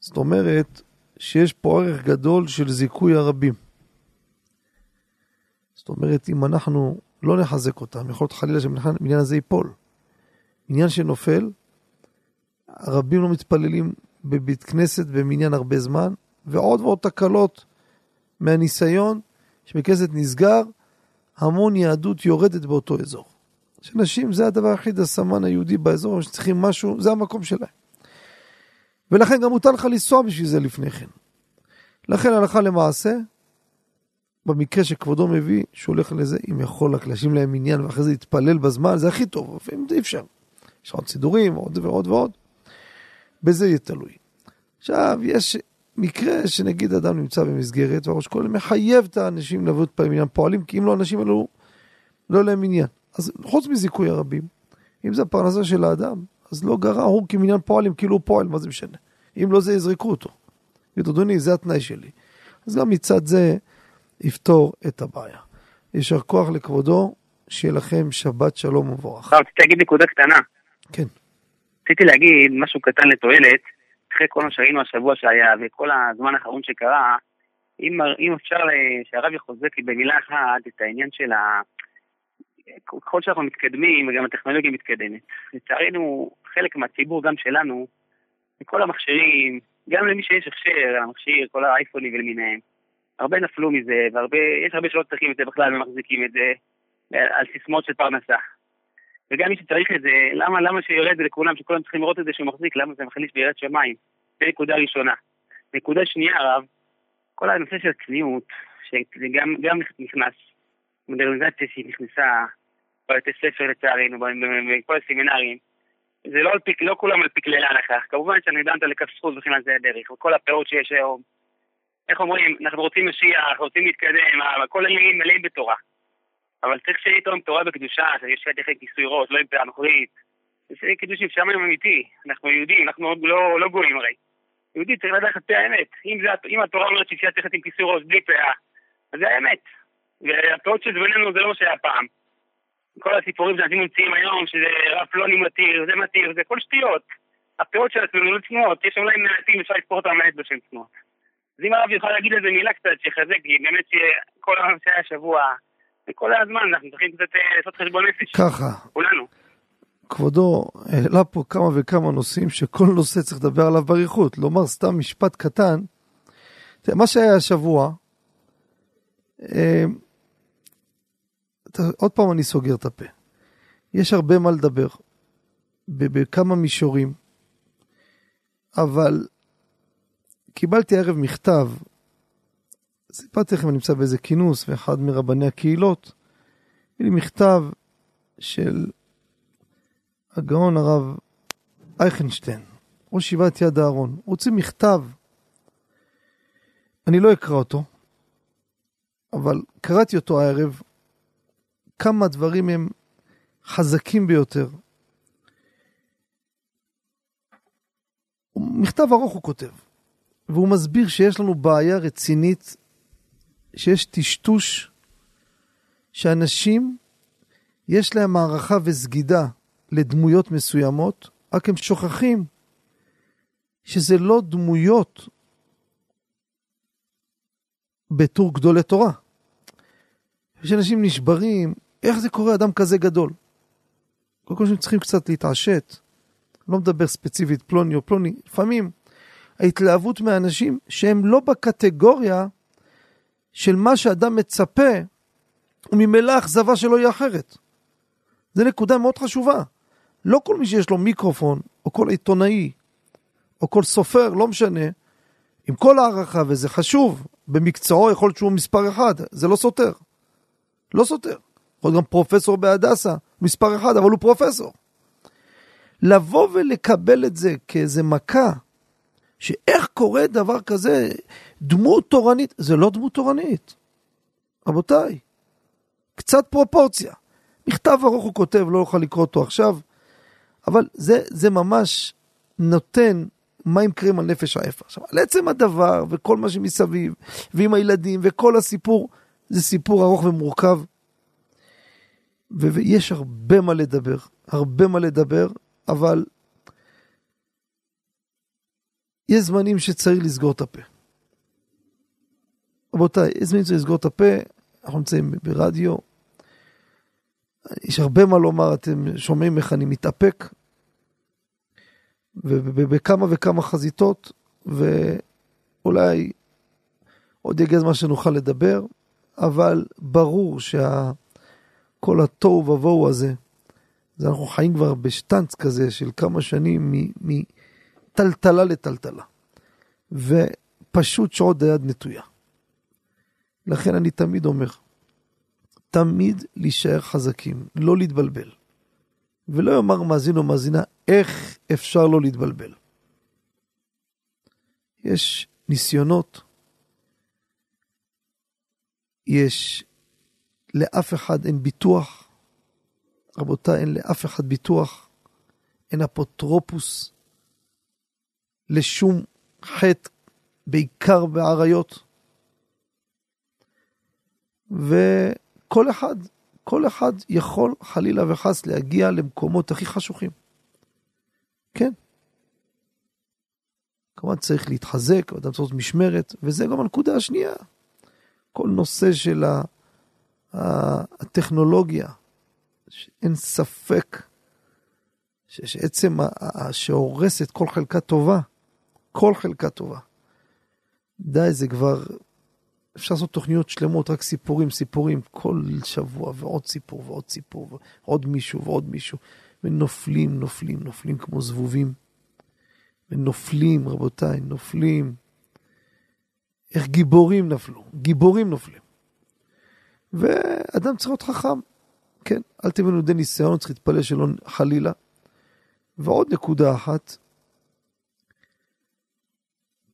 זאת אומרת שיש פה ערך גדול של זיכוי הרבים. זאת אומרת, אם אנחנו לא נחזק אותם, יכול להיות חלילה שהמניין הזה ייפול. עניין שנופל, הרבים לא מתפללים בבית כנסת במניין הרבה זמן, ועוד ועוד תקלות מהניסיון שבית כנסת נסגר, המון יהדות יורדת באותו אזור. שאנשים, זה הדבר היחיד, הסמן היהודי באזור, שצריכים משהו, זה המקום שלהם. ולכן גם מותר לך לנסוע בשביל זה לפני כן. לכן הלכה למעשה, במקרה שכבודו מביא, שהוא הולך לזה, אם יכול רק להשאיר להם עניין ואחרי זה להתפלל בזמן, זה הכי טוב, לפעמים אי אפשר. יש עוד סידורים, עוד ועוד ועוד. בזה יהיה תלוי. עכשיו, יש מקרה שנגיד אדם נמצא במסגרת והראש כהן מחייב את האנשים את פעמים פועלים, כי אם לא, אנשים האלו לא יהיה להם עניין. אז חוץ מזיכוי הרבים, אם זה הפרנסה של האדם, אז לא גרע הוא כמניין פועלים, כאילו הוא פועל, מה זה משנה? אם לא זה, יזרקו אותו. יגיד, אדוני, זה התנאי שלי. אז גם מצד זה יפתור את הבעיה. יישר כוח לכבודו, שיהיה לכם שבת שלום ומבורך. רציתי להגיד נקודה קטנה. כן. רציתי להגיד משהו קטן לתועלת, אחרי כל מה שראינו השבוע שהיה וכל הזמן האחרון שקרה, אם, אם אפשר שהרב יחוזק לי במילה אחת את העניין של ה... ככל שאנחנו מתקדמים וגם הטכנולוגיה מתקדמת. לצערנו, חלק מהציבור, גם שלנו, מכל המכשירים, גם למי שיש הכשר, המכשיר, כל האייפונים ולמיניהם, הרבה נפלו מזה, ויש הרבה שלא צריכים את זה בכלל ומחזיקים את זה על סיסמאות של פרנסה. וגם מי שצריך את זה, למה, למה שירד את זה לכולם, שכולם צריכים לראות את זה שהוא מחזיק, למה זה מחליש בירד שמיים? זה נקודה ראשונה. נקודה שנייה, הרב, כל הנושא של צניעות, שזה גם, גם נכנס, מודרניזציה שהיא נכנסה בבתי ספר לצערנו, בכל הסמינרים, זה לא, פיק, לא כולם על פקללה לכך, כמובן שאני דנת לכף זכות וכן על זה הדרך, וכל הפירות שיש היום. איך אומרים, אנחנו רוצים משיח, רוצים להתקדם, כל אלה מלאים בתורה. אבל צריך שיהיה איתו עם תורה בקדושה, שיהיה תכף כיסוי ראש, לא עם פאה נוכרית. שיהיה קידוש עם שמיים אמיתי. אנחנו יהודים, אנחנו לא, לא גויים הרי. יהודי צריך לדעת את האמת. אם, זה, אם התורה אומרת שאפשר תכף עם כיסוי ראש בלי פאה, אז זה האמת. והפאות של זמננו זה לא מה שהיה פעם. כל הסיפורים שאנשים ממציאים היום, שזה רב פלוני מתיר, זה מתיר, זה כל שטויות. הפאות של עצמנו לא צנועות, יש אולי מעטים, אפשר לספור אותם מעט בשם צנועות. אז אם הרב יוכל להגיד איזה מילה קצת, שיחזק, באמת כל הרב שהיה השבוע, וכל הזמן אנחנו צריכים קצת אה, לעשות חשבון נפש. ככה. כולנו. כבודו העלה פה כמה וכמה נושאים שכל נושא צריך לדבר עליו באריכות. לומר סתם משפט קטן, מה שהיה השבוע, אה, עוד פעם אני סוגר את הפה. יש הרבה מה לדבר, בכמה מישורים, אבל קיבלתי הערב מכתב, סיפרתי לכם, אני נמצא באיזה כינוס, ואחד מרבני הקהילות, הביא לי מכתב של הגאון הרב אייכנשטיין, ראש ישיבת יד אהרון. הוציא מכתב, אני לא אקרא אותו, אבל קראתי אותו הערב, כמה דברים הם חזקים ביותר. מכתב ארוך הוא כותב, והוא מסביר שיש לנו בעיה רצינית, שיש טשטוש, שאנשים, יש להם הערכה וסגידה לדמויות מסוימות, רק הם שוכחים שזה לא דמויות בתור גדולי תורה. יש אנשים נשברים, איך זה קורה אדם כזה גדול? קודם כל שהם צריכים קצת להתעשת. לא מדבר ספציפית פלוני או פלוני, לפעמים ההתלהבות מאנשים שהם לא בקטגוריה של מה שאדם מצפה, וממילא האכזבה שלו היא אחרת. זו נקודה מאוד חשובה. לא כל מי שיש לו מיקרופון, או כל עיתונאי, או כל סופר, לא משנה, עם כל הערכה, וזה חשוב, במקצועו יכול להיות שהוא מספר אחד, זה לא סותר. לא סותר. יכול להיות גם פרופסור בהדסה, מספר אחד, אבל הוא פרופסור. לבוא ולקבל את זה כאיזה מכה, שאיך קורה דבר כזה, דמות תורנית, זה לא דמות תורנית. רבותיי, קצת פרופורציה. מכתב ארוך הוא כותב, לא אוכל לקרוא אותו עכשיו, אבל זה, זה ממש נותן מים קרים על נפש העפה. עכשיו, על עצם הדבר וכל מה שמסביב, ועם הילדים וכל הסיפור, זה סיפור ארוך ומורכב. ויש הרבה מה לדבר, הרבה מה לדבר, אבל יש זמנים שצריך לסגור את הפה. רבותיי, זמנים שצריך לסגור את הפה, אנחנו נמצאים ברדיו, יש הרבה מה לומר, אתם שומעים איך אני מתאפק, ובכמה וכמה חזיתות, ואולי עוד יגיע זמן שנוכל לדבר, אבל ברור שכל התוהו ובוהו הזה, זה אנחנו חיים כבר בשטנץ כזה של כמה שנים מטלטלה לטלטלה, ופשוט שעוד היד נטויה. לכן אני תמיד אומר, תמיד להישאר חזקים, לא להתבלבל. ולא יאמר מאזין או מאזינה, איך אפשר לא להתבלבל? יש ניסיונות, יש, לאף אחד אין ביטוח, רבותיי, אין לאף אחד ביטוח, אין אפוטרופוס לשום חטא, בעיקר בעריות. וכל אחד, כל אחד יכול חלילה וחס להגיע למקומות הכי חשוכים. כן. כמובן צריך להתחזק, אדם צריך לעשות משמרת, וזה גם הנקודה השנייה. כל נושא של הטכנולוגיה, אין ספק שעצם שהורסת כל חלקה טובה, כל חלקה טובה. די, זה כבר, אפשר לעשות תוכניות שלמות, רק סיפורים, סיפורים, כל שבוע, ועוד סיפור, ועוד סיפור, ועוד מישהו, ועוד מישהו. ונופלים, נופלים, נופלים כמו זבובים. ונופלים, רבותיי, נופלים. איך גיבורים נפלו, גיבורים נופלים. ואדם צריך להיות חכם, כן, אל תבנו לידי ניסיון, צריך להתפלל שלא חלילה. ועוד נקודה אחת,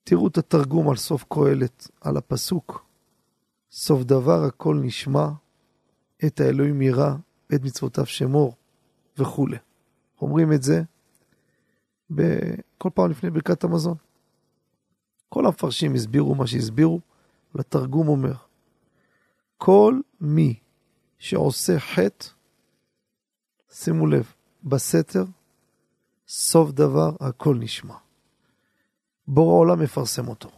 תראו את התרגום על סוף קהלת, על הפסוק. סוף דבר הכל נשמע, את האלוהים ירא, את מצוותיו שמור, וכולי. אומרים את זה כל פעם לפני ברכת המזון. כל המפרשים הסבירו מה שהסבירו, לתרגום אומר, כל מי שעושה חטא, שימו לב, בסתר, סוף דבר הכל נשמע. בור העולם מפרסם אותו.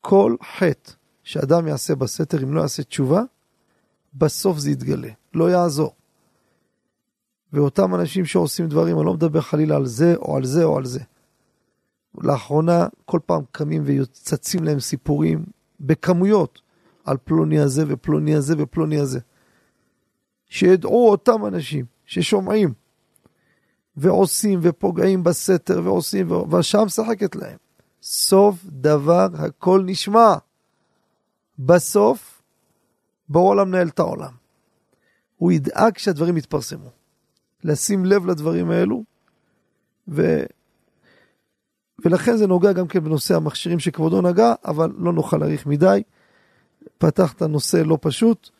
כל חטא שאדם יעשה בסתר, אם לא יעשה תשובה, בסוף זה יתגלה, לא יעזור. ואותם אנשים שעושים דברים, אני לא מדבר חלילה על זה או על זה או על זה. לאחרונה כל פעם קמים ויוצצים להם סיפורים בכמויות על פלוני הזה ופלוני הזה ופלוני הזה. שידעו אותם אנשים ששומעים ועושים ופוגעים בסתר ועושים והשעה משחקת להם. סוף דבר הכל נשמע. בסוף בעולם מנהל את העולם. הוא ידאג שהדברים יתפרסמו. לשים לב לדברים האלו, ו... ולכן זה נוגע גם כן בנושא המכשירים שכבודו נגע, אבל לא נוכל להאריך מדי. פתחת נושא לא פשוט,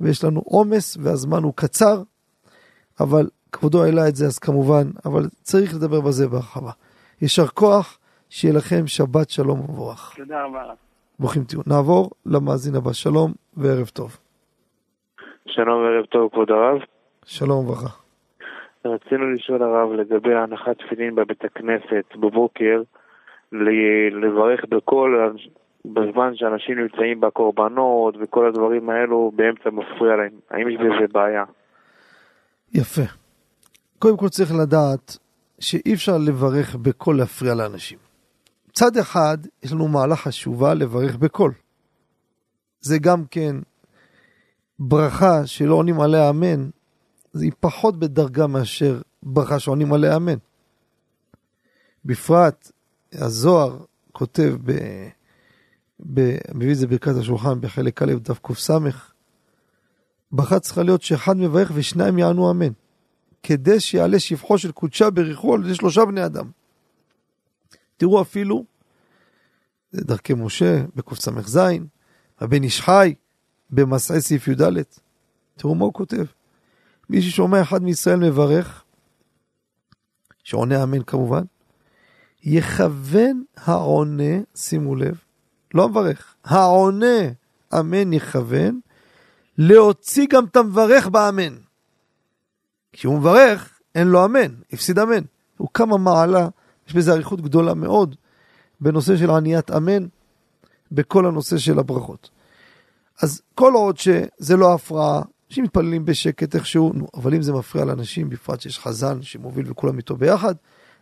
ויש לנו עומס, והזמן הוא קצר, אבל כבודו העלה את זה אז כמובן, אבל צריך לדבר בזה בהרחבה. יישר כוח, שיהיה לכם שבת שלום ומבורך. תודה רבה. ברוכים תהיו. נעבור למאזין הבא, שלום וערב טוב. שלום וערב טוב, כבוד הרב. שלום וברכה. רצינו לשאול הרב לגבי הנחת תפילין בבית הכנסת בבוקר, לברך בקול בזמן שאנשים נמצאים בקורבנות וכל הדברים האלו באמצע מפריע להם. האם יש בזה בעיה? יפה. קודם כל צריך לדעת שאי אפשר לברך בקול להפריע לאנשים. מצד אחד, יש לנו מעלה חשובה לברך בקול. זה גם כן ברכה שלא עונים עליה אמן, היא פחות בדרגה מאשר ברכה שעונים עליה אמן. בפרט, הזוהר כותב, ב, ב, מביא את זה ברכת השולחן בחלק א' דף קס, ברכה צריכה להיות שאחד מברך ושניים יענו אמן. כדי שיעלה שבחו של קודשה בריחו על ידי שלושה בני אדם. תראו אפילו, דרכי משה בקס"ז, הבן איש חי במסעי סעיף י"ד. תראו מה הוא כותב. מי ששומע אחד מישראל מברך, שעונה אמן כמובן, יכוון העונה, שימו לב, לא המברך, העונה אמן יכוון, להוציא גם את המברך באמן. כשהוא מברך, אין לו אמן, הפסיד אמן. הוא כמה מעלה, יש בזה אריכות גדולה מאוד בנושא של עניית אמן, בכל הנושא של הברכות. אז כל עוד שזה לא הפרעה, אנשים מתפללים בשקט איכשהו, נו, אבל אם זה מפריע לאנשים, בפרט שיש חזן שמוביל וכולם איתו ביחד,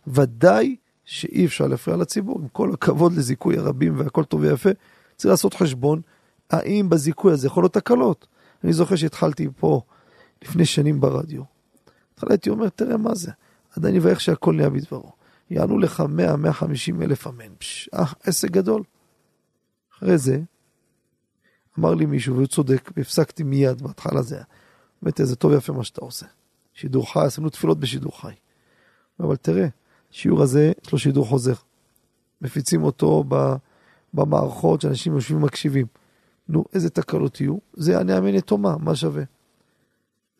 ודאי שאי אפשר להפריע לציבור. עם כל הכבוד לזיכוי הרבים והכל טוב ויפה, צריך לעשות חשבון, האם בזיכוי הזה יכול להיות תקלות. אני זוכר שהתחלתי פה לפני שנים ברדיו. התחלתי אומר, תראה מה זה, עדיין יברך שהכל נהיה בדברו. יענו לך 100-150 אלף אמן. אה, עסק גדול. אחרי זה, אמר לי מישהו, והוא צודק, והפסקתי מיד בהתחלה זה היה. באמת, זה טוב ויפה מה שאתה עושה. שידור חי, עשינו תפילות בשידור חי. אבל תראה, השיעור הזה, יש לו שידור חוזר. מפיצים אותו במערכות שאנשים יושבים ומקשיבים. נו, איזה תקלות יהיו? זה יענה אמן יתומה, מה שווה?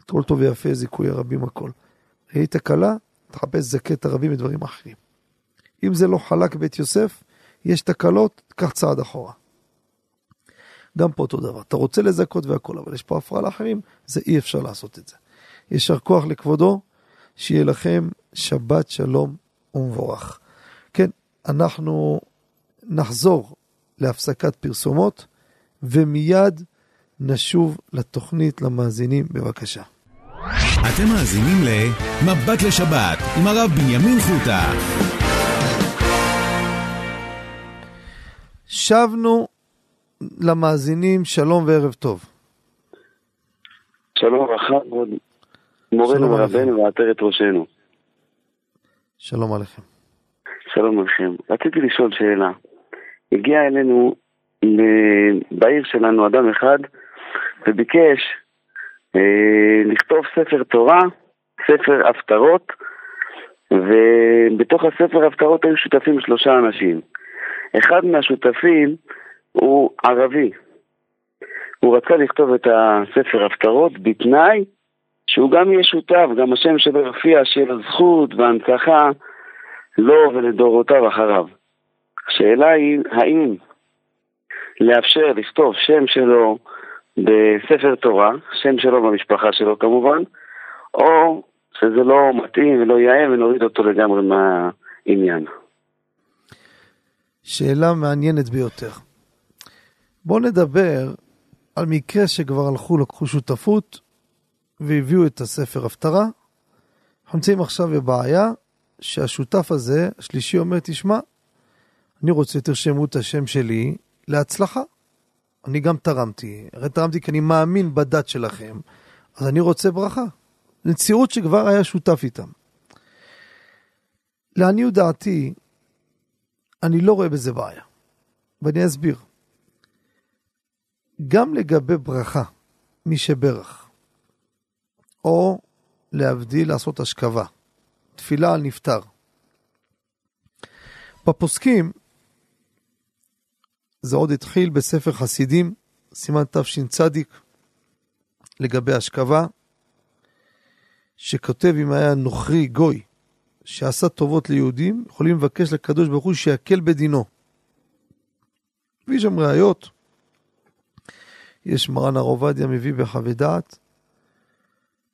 כל טוב ויפה, זיכוי הרבים הכל. ראית תקלה, תחפש זקת ערבים ודברים אחרים. אם זה לא חלק בית יוסף, יש תקלות, קח צעד אחורה. גם פה אותו דבר, אתה רוצה לזכות והכל, אבל יש פה הפרעה לאחרים, זה אי אפשר לעשות את זה. יישר כוח לכבודו, שיהיה לכם שבת שלום ומבורך. כן, אנחנו נחזור להפסקת פרסומות, ומיד נשוב לתוכנית למאזינים, בבקשה. אתם מאזינים ל"מבט לשבת" עם הרב בנימין חוטה. שבנו למאזינים, שלום וערב טוב. שלום וברכה, כבוד מורנו ורבנו ועטרת ראשנו. שלום עליכם. שלום לכם. רציתי לשאול שאלה. הגיע אלינו בעיר שלנו אדם אחד וביקש לכתוב ספר תורה, ספר הפטרות, ובתוך הספר הפטרות היו שותפים שלושה אנשים. אחד מהשותפים הוא ערבי. הוא רצה לכתוב את הספר הפטרות בתנאי שהוא גם יהיה שותף, גם השם שלו יופיע, שיהיה לו זכות והנצחה לו ולדורותיו אחריו. השאלה היא, האם לאפשר לכתוב שם שלו בספר תורה, שם שלו במשפחה שלו כמובן, או שזה לא מתאים ולא יאה ונוריד אותו לגמרי מהעניין. שאלה מעניינת ביותר. בואו נדבר על מקרה שכבר הלכו, לקחו שותפות והביאו את הספר הפטרה. אנחנו נמצאים עכשיו בבעיה שהשותף הזה, השלישי אומר, תשמע, אני רוצה שתרשמו את השם שלי להצלחה. אני גם תרמתי, הרי תרמתי כי אני מאמין בדת שלכם, אז אני רוצה ברכה. נצירות שכבר היה שותף איתם. לעניות דעתי, אני לא רואה בזה בעיה, ואני אסביר. גם לגבי ברכה, מי שברך, או להבדיל לעשות השכבה, תפילה על נפטר. בפוסקים, זה עוד התחיל בספר חסידים, סימן תשצ, לגבי השכבה, שכותב אם היה נוכרי גוי שעשה טובות ליהודים, יכולים לבקש לקדוש ברוך הוא שיקל בדינו. ויש שם ראיות. יש מרן הר עובדיה מביא בחוות דעת,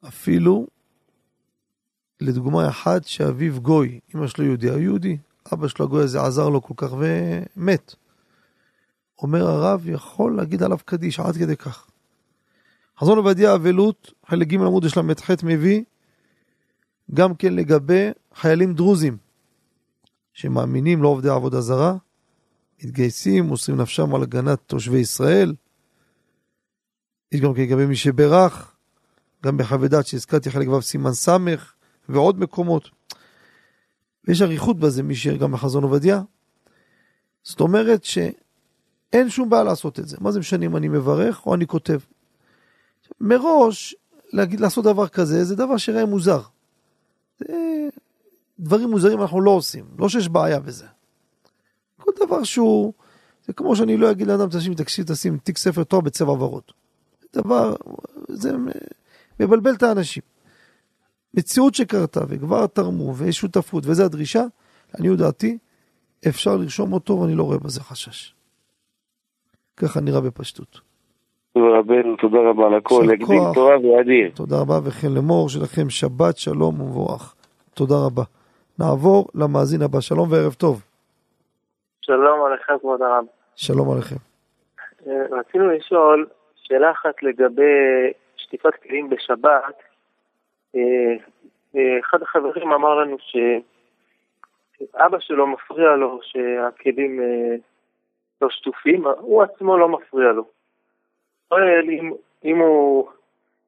אפילו לדוגמה אחד שאביו גוי, אמא שלו יהודי, הוא יהודי, אבא שלו הגוי הזה עזר לו כל כך ומת. אומר הרב, יכול להגיד עליו קדיש עד כדי כך. חזון עובדיה אבלות, חלק ג' עמוד יש ל"ח מביא, גם כן לגבי חיילים דרוזים שמאמינים, לא עובדי עבודה זרה, מתגייסים, מוסרים נפשם על הגנת תושבי ישראל. יש גם כן לגבי מי שברך, גם בחוות דעת שהזכרתי חלק ו' סימן ס' ועוד מקומות. ויש אריכות בזה, מי שגם בחזון עובדיה. זאת אומרת שאין שום בעיה לעשות את זה. מה זה משנה אם אני מברך או אני כותב? מראש, להגיד, לעשות דבר כזה, זה דבר שיראה מוזר. זה... דברים מוזרים אנחנו לא עושים, לא שיש בעיה בזה. כל דבר שהוא, זה כמו שאני לא אגיד לאדם, תשים, תקשיב, תשים תיק ספר תואר בצבע ורוד. זה דבר, זה מבלבל את האנשים. מציאות שקרתה וכבר תרמו ויש שותפות וזו הדרישה, לעניות דעתי, אפשר לרשום אותו ואני לא רואה בזה חשש. ככה נראה בפשטות. רבנו, תודה רבה על הכל, כוח. תורה ואדיר. תודה רבה וכן לאמור שלכם שבת שלום ומבורך. תודה רבה. נעבור למאזין הבא. שלום וערב טוב. שלום עליכם כבוד הרב. שלום עליכם. אה, רצינו לשאול שאלה אחת לגבי שטיפת כלים בשבת. אה, אה, אחד החברים אמר לנו שאבא שלו מפריע לו שהכלים לא שטופים, הוא עצמו לא מפריע לו. שואל אם, אם הוא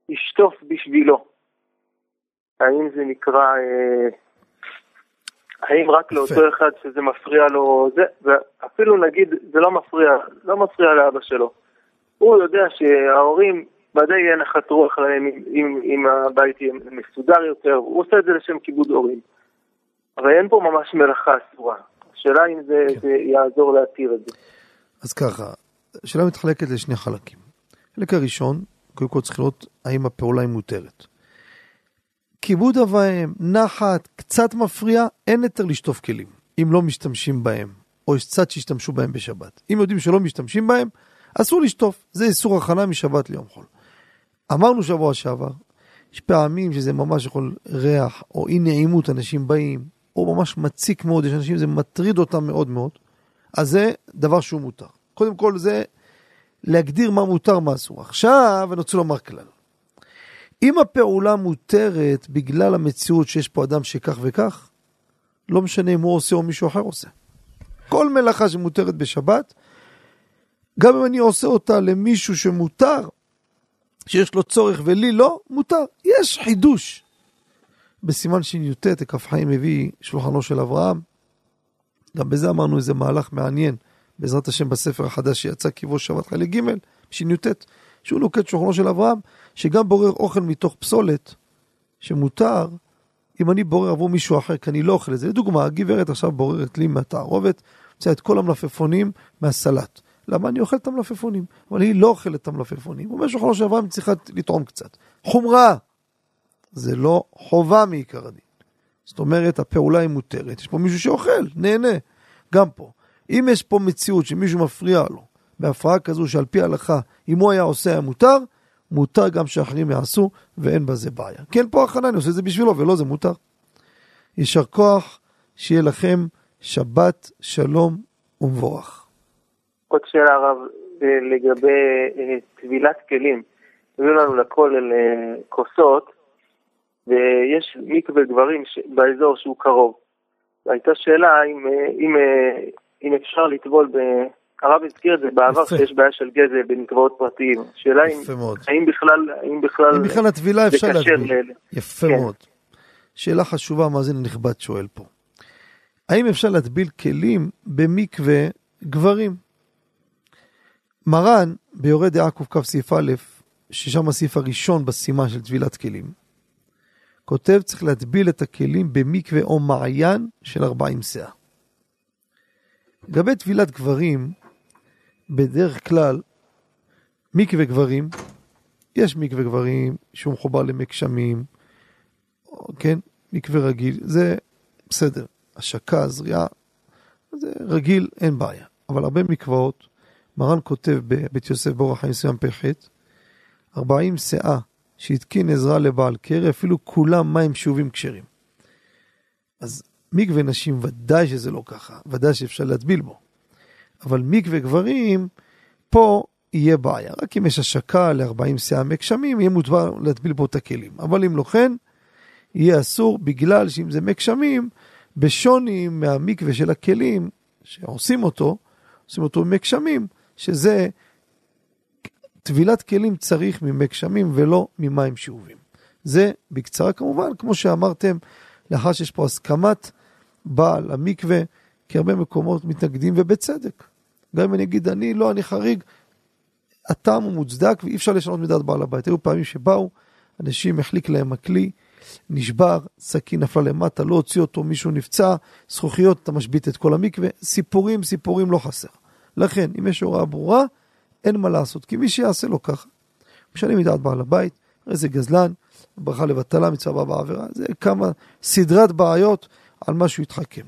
ישטוף בשבילו, האם זה נקרא, אה, האם רק לאותו אחד שזה מפריע לו, זה, ואפילו נגיד זה לא מפריע, לא מפריע לאבא שלו. הוא יודע שההורים ודאי יהיה נחת רוח להם אם, אם, אם הבית יהיה מסודר יותר, הוא עושה את זה לשם כיבוד הורים. אבל אין פה ממש מלאכה אסורה. השאלה אם זה, כן. זה יעזור להתיר את זה. אז ככה, השאלה מתחלקת לשני חלקים. החלק הראשון, קודם כל צריך לראות האם הפעולה היא מותרת. כיבוד אב ואם, נחת, קצת מפריע, אין היתר לשטוף כלים, אם לא משתמשים בהם, או יש צד שהשתמשו בהם בשבת. אם יודעים שלא משתמשים בהם, אסור לשטוף, זה איסור הכנה משבת ליום חול. אמרנו שבוע שעבר, יש פעמים שזה ממש יכול ריח, או אי נעימות, אנשים באים, או ממש מציק מאוד, יש אנשים, זה מטריד אותם מאוד מאוד, אז זה דבר שהוא מותר. קודם כל זה להגדיר מה מותר, מה אסור. עכשיו אני רוצה לומר כלל. אם הפעולה מותרת בגלל המציאות שיש פה אדם שכך וכך, לא משנה אם הוא עושה או מישהו אחר עושה. כל מלאכה שמותרת בשבת, גם אם אני עושה אותה למישהו שמותר, שיש לו צורך ולי לא, מותר. יש חידוש. בסימן שי"ט, חיים מביא שולחנו של אברהם. גם בזה אמרנו איזה מהלך מעניין, בעזרת השם בספר החדש שיצא כיבוש שבת חלק ג', שי"ט, שהוא נוקט שולחנו של אברהם, שגם בורר אוכל מתוך פסולת, שמותר, אם אני בורר עבור מישהו אחר, כי אני לא אוכל את זה. לדוגמה, הגברת עכשיו בוררת לי מהתערובת, מוציאה את כל המלפפונים מהסלט. למה אני אוכל את המלפפונים? אבל היא לא אוכלת את המלפפונים. אומר שולחנו של אברהם צריכה לטעום קצת. חומרה, זה לא חובה מעיקר הדין. זאת אומרת, הפעולה היא מותרת. יש פה מישהו שאוכל, נהנה. גם פה. אם יש פה מציאות שמישהו מפריע לו, בהפרעה כזו שעל פי ההלכה, אם הוא היה עושה היה מותר, מותר גם שאחרים יעשו, ואין בזה בעיה. כן, פה הכנה, אני עושה את זה בשבילו, ולא זה מותר. יישר כוח, שיהיה לכם שבת שלום ומבורך. עוד שאלה הרב אה, לגבי אה, טבילת כלים. הביאו לנו לכולל אה, כוסות, ויש מקווה גברים באזור שהוא קרוב. הייתה שאלה אם, אם, אם אפשר לטבול, ב... הרב הזכיר את זה בעבר יפה. שיש בעיה של גזל במקוואות פרטיים. שאלה אם. האם בכלל, האם בכלל, אם בכלל הטבילה אפשר להטביל. ל- יפה כן. מאוד. שאלה חשובה, המאזין הנכבד שואל פה. האם אפשר להטביל כלים במקווה גברים? מרן, ביורה דעה קכ סעיף א', ששם הסעיף הראשון בסימן של טבילת כלים, כותב צריך להטביל את הכלים במקווה או מעיין של 40 סאה. לגבי טבילת גברים, בדרך כלל, מקווה גברים, יש מקווה גברים שהוא מחובר למי גשמים, כן, מקווה רגיל, זה בסדר, השקה, זריעה, זה רגיל, אין בעיה. אבל הרבה מקוואות, מרן כותב בבית יוסף באורח חיים מסוים פ"ח, 40 שאה שהתקין עזרה לבעל קרי, אפילו כולם מים שאובים כשרים. אז מקווה נשים ודאי שזה לא ככה, ודאי שאפשר להטביל בו. אבל מקווה גברים, פה יהיה בעיה. רק אם יש השקה ל-40 שאה מי גשמים, יהיה מותר להטביל בו את הכלים. אבל אם לא כן, יהיה אסור, בגלל שאם זה מי גשמים, בשוני מהמקווה של הכלים שעושים אותו, עושים אותו ממי גשמים, שזה טבילת כלים צריך ממי גשמים ולא ממים שאובים. זה בקצרה כמובן, כמו שאמרתם, לאחר שיש פה הסכמת בעל המקווה, כי הרבה מקומות מתנגדים ובצדק. גם אם אני אגיד אני לא, אני חריג, הטעם הוא מוצדק ואי אפשר לשנות מדעת בעל הבית. היו פעמים שבאו, אנשים החליק להם הכלי, נשבר, סכין נפלה למטה, לא הוציא אותו, מישהו נפצע, זכוכיות, אתה משבית את כל המקווה, סיפורים, סיפורים לא חסר. לכן, אם יש הוראה ברורה, אין מה לעשות, כי מי שיעשה לו ככה, משנה מדעת בעל הבית, הרי זה גזלן, ברכה לבטלה, מצווה בעבירה, זה כמה סדרת בעיות על מה שהוא יתחכם.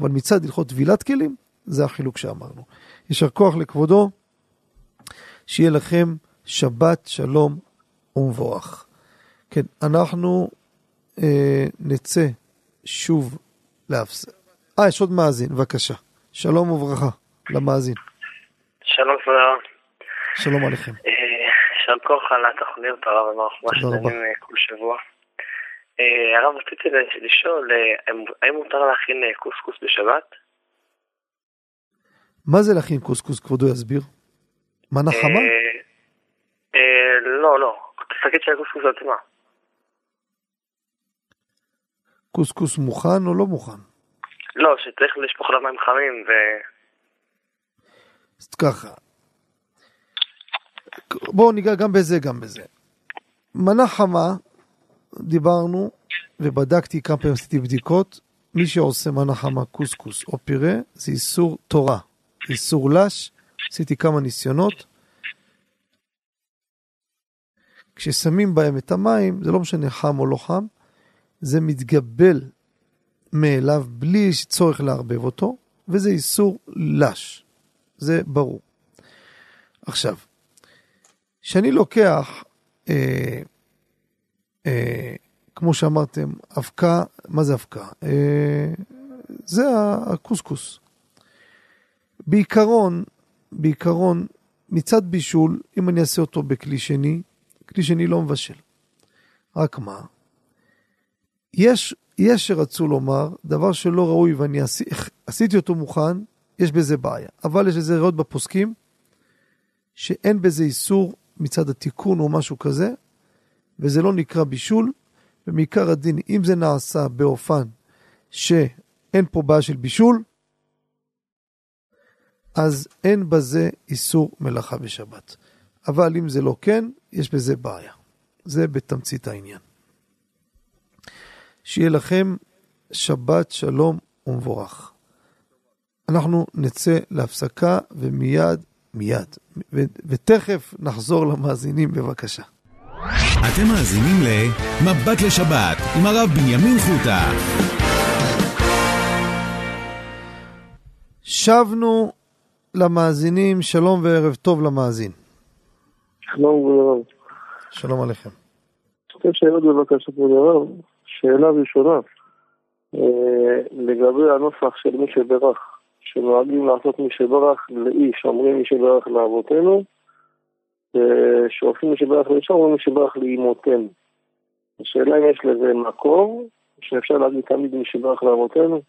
אבל מצד הלכות טבילת כלים, זה החילוק שאמרנו. יישר כוח לכבודו, שיהיה לכם שבת שלום ומבורך. כן, אנחנו אה, נצא שוב להפסק. אה, יש עוד מאזין, בבקשה. שלום וברכה למאזין. שלום הרב. שלום עליכם. אה, יישר כוח על התוכניות הרב אמר מה. שדנים אה, כל שבוע. אה, הרב רציתי לשאול, האם- מותר להכין קוסקוס בשבת? מה זה להכין קוסקוס, כבודו יסביר? מנה חמה? לא, לא. תסתכל של הקוסקוס עצמה. קוסקוס מוכן או לא מוכן? לא, שצריך לשפוך עליו מים חמים ו... אז ככה. בואו ניגע גם בזה, גם בזה. מנה חמה, דיברנו ובדקתי כמה פעמים עשיתי בדיקות. מי שעושה מנה חמה קוסקוס או פירה זה איסור תורה, איסור לש. עשיתי כמה ניסיונות. כששמים בהם את המים, זה לא משנה חם או לא חם, זה מתגבל מאליו בלי צורך לערבב אותו, וזה איסור לש, זה ברור. עכשיו, כשאני לוקח, אה, אה, כמו שאמרתם, אבקה, מה זה אבקה? אה, זה הקוסקוס. בעיקרון, בעיקרון, מצד בישול, אם אני אעשה אותו בכלי שני, כלי שני לא מבשל. רק מה? יש, יש שרצו לומר, דבר שלא ראוי ואני עשי, עשיתי אותו מוכן, יש בזה בעיה. אבל יש לזה ראיות בפוסקים, שאין בזה איסור מצד התיקון או משהו כזה, וזה לא נקרא בישול, ומעיקר הדין, אם זה נעשה באופן שאין פה בעיה של בישול, אז אין בזה איסור מלאכה בשבת. אבל אם זה לא כן, יש בזה בעיה. זה בתמצית העניין. שיהיה לכם שבת שלום ומבורך. אנחנו נצא להפסקה ומיד, מיד, ו- ותכף נחזור למאזינים בבקשה. אתם מאזינים ל"מבט לשבת" עם הרב בנימין חוטה. שבנו למאזינים, שלום וערב טוב למאזין. שלום הרב. שלום עליכם. שתי שאלות בבקשה כבוד הרב. שאלה ראשונה, אה, לגבי הנוסח של מי שברך, שנוהגים לעשות מי שברך לאיש, אומרים מי שברך לאבותינו, שעושים מי שברך לאישה, אומרים מי שברך לאמותינו. השאלה אם יש לזה מקור, שאפשר להגיד תמיד מי שברך לאבותינו.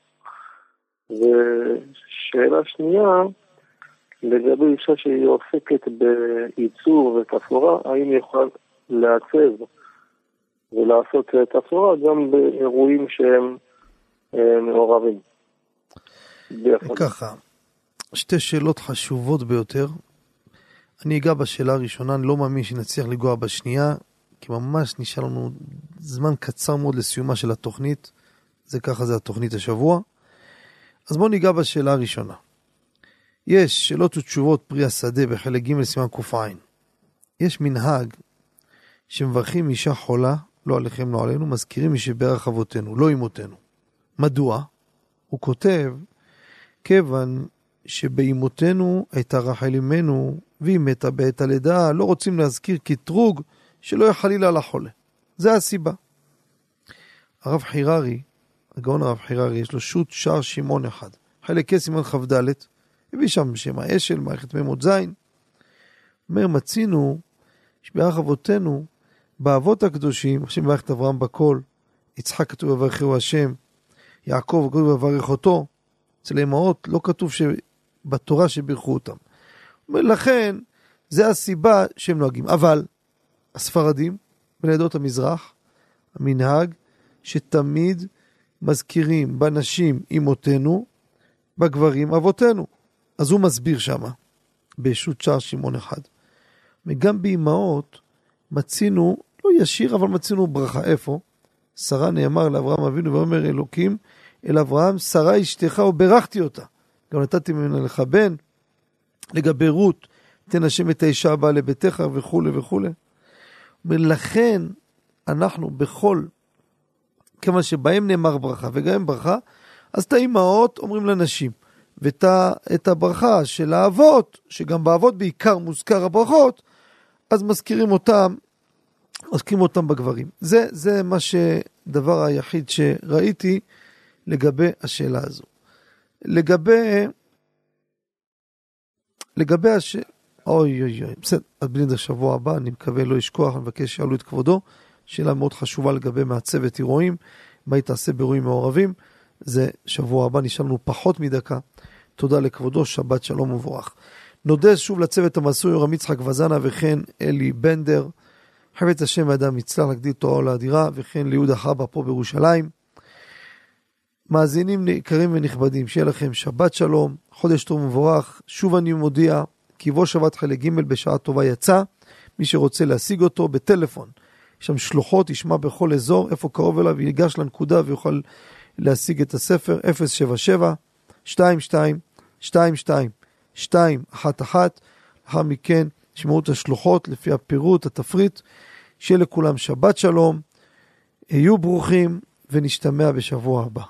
ושאלה שנייה, לגבי אישה שהיא עוסקת בייצור ותפאורה, האם היא יכולה לעצב ולעשות תפאורה גם באירועים שהם אה, מעורבים. ככה, שתי שאלות חשובות ביותר. אני אגע בשאלה הראשונה, אני לא מאמין שנצליח לגוע בשנייה, כי ממש נשאר לנו זמן קצר מאוד לסיומה של התוכנית. זה ככה, זה התוכנית השבוע. אז בואו ניגע בשאלה הראשונה. יש שאלות ותשובות פרי השדה בחלק ג' סימן ק"ע. יש מנהג שמברכים אישה חולה, לא עליכם, לא עלינו, מזכירים מי שברך אבותינו, לא אמותינו. מדוע? הוא כותב, כיוון שבאמותינו הייתה רחל אמנו, והיא מתה בעת הלידה, לא רוצים להזכיר קטרוג שלא יהיה חלילה לחולה. זה הסיבה. הרב חיררי, הגאון הרב חיררי, יש לו שו"ת שער שמעון אחד. חלק סימן כ"ד, הביא שם שם האשל, מערכת מ"ז. אומר, מצינו שברך אבותינו, באבות הקדושים, ברך את אברהם בכל, יצחק כתוב יברכהו השם, יעקב כתוב יברך אותו, אצל אמהות לא כתוב בתורה שבירכו אותם. לכן, זה הסיבה שהם נוהגים. אבל הספרדים, בני עדות המזרח, המנהג שתמיד מזכירים בנשים אמותינו, בגברים אבותינו. אז הוא מסביר שמה, בישות שער שמעון אחד. וגם באימהות מצינו, לא ישיר, אבל מצינו ברכה. איפה? שרה נאמר לאברהם אבינו ואומר אלוקים אל אברהם, שרה אשתך וברכתי אותה. גם נתתי ממנה לך בן. לגבי רות, תן השם את האישה הבאה לביתך וכולי וכולי. ולכן אנחנו בכל, כיוון שבהם נאמר ברכה וגם ברכה, אז את האימהות אומרים לנשים. ואת הברכה של האבות, שגם באבות בעיקר מוזכר הברכות, אז מזכירים אותם, מזכירים אותם בגברים. זה, זה מה שדבר היחיד שראיתי לגבי השאלה הזו. לגבי, לגבי השאלה, אוי אוי אוי, בסדר, אז בלי שבוע הבא, אני מקווה לא לשכוח, אני מבקש שיעלו את כבודו. שאלה מאוד חשובה לגבי מעצבת אירועים, מה היא תעשה באירועים מעורבים. זה שבוע הבא, נשאר לנו פחות מדקה. תודה לכבודו, שבת שלום ומבורך. נודה שוב לצוות המסור יורם יצחק וזנה וכן אלי בנדר. חפץ השם ואדם יצלח להגדיל תורה ולאדירה וכן ליהודה חבא פה בירושלים. מאזינים יקרים ונכבדים, שיהיה לכם שבת שלום, חודש טוב ומבורך. שוב אני מודיע כי בוא שבת חלק ג' בשעה טובה יצא. מי שרוצה להשיג אותו בטלפון. יש שם שלוחות, ישמע בכל אזור, איפה קרוב אליו, ייגש לנקודה ויוכל להשיג את הספר 077 22 22 211 לאחר מכן תשמעו את השלוחות לפי הפירוט, התפריט. שיהיה לכולם שבת שלום, היו ברוכים ונשתמע בשבוע הבא.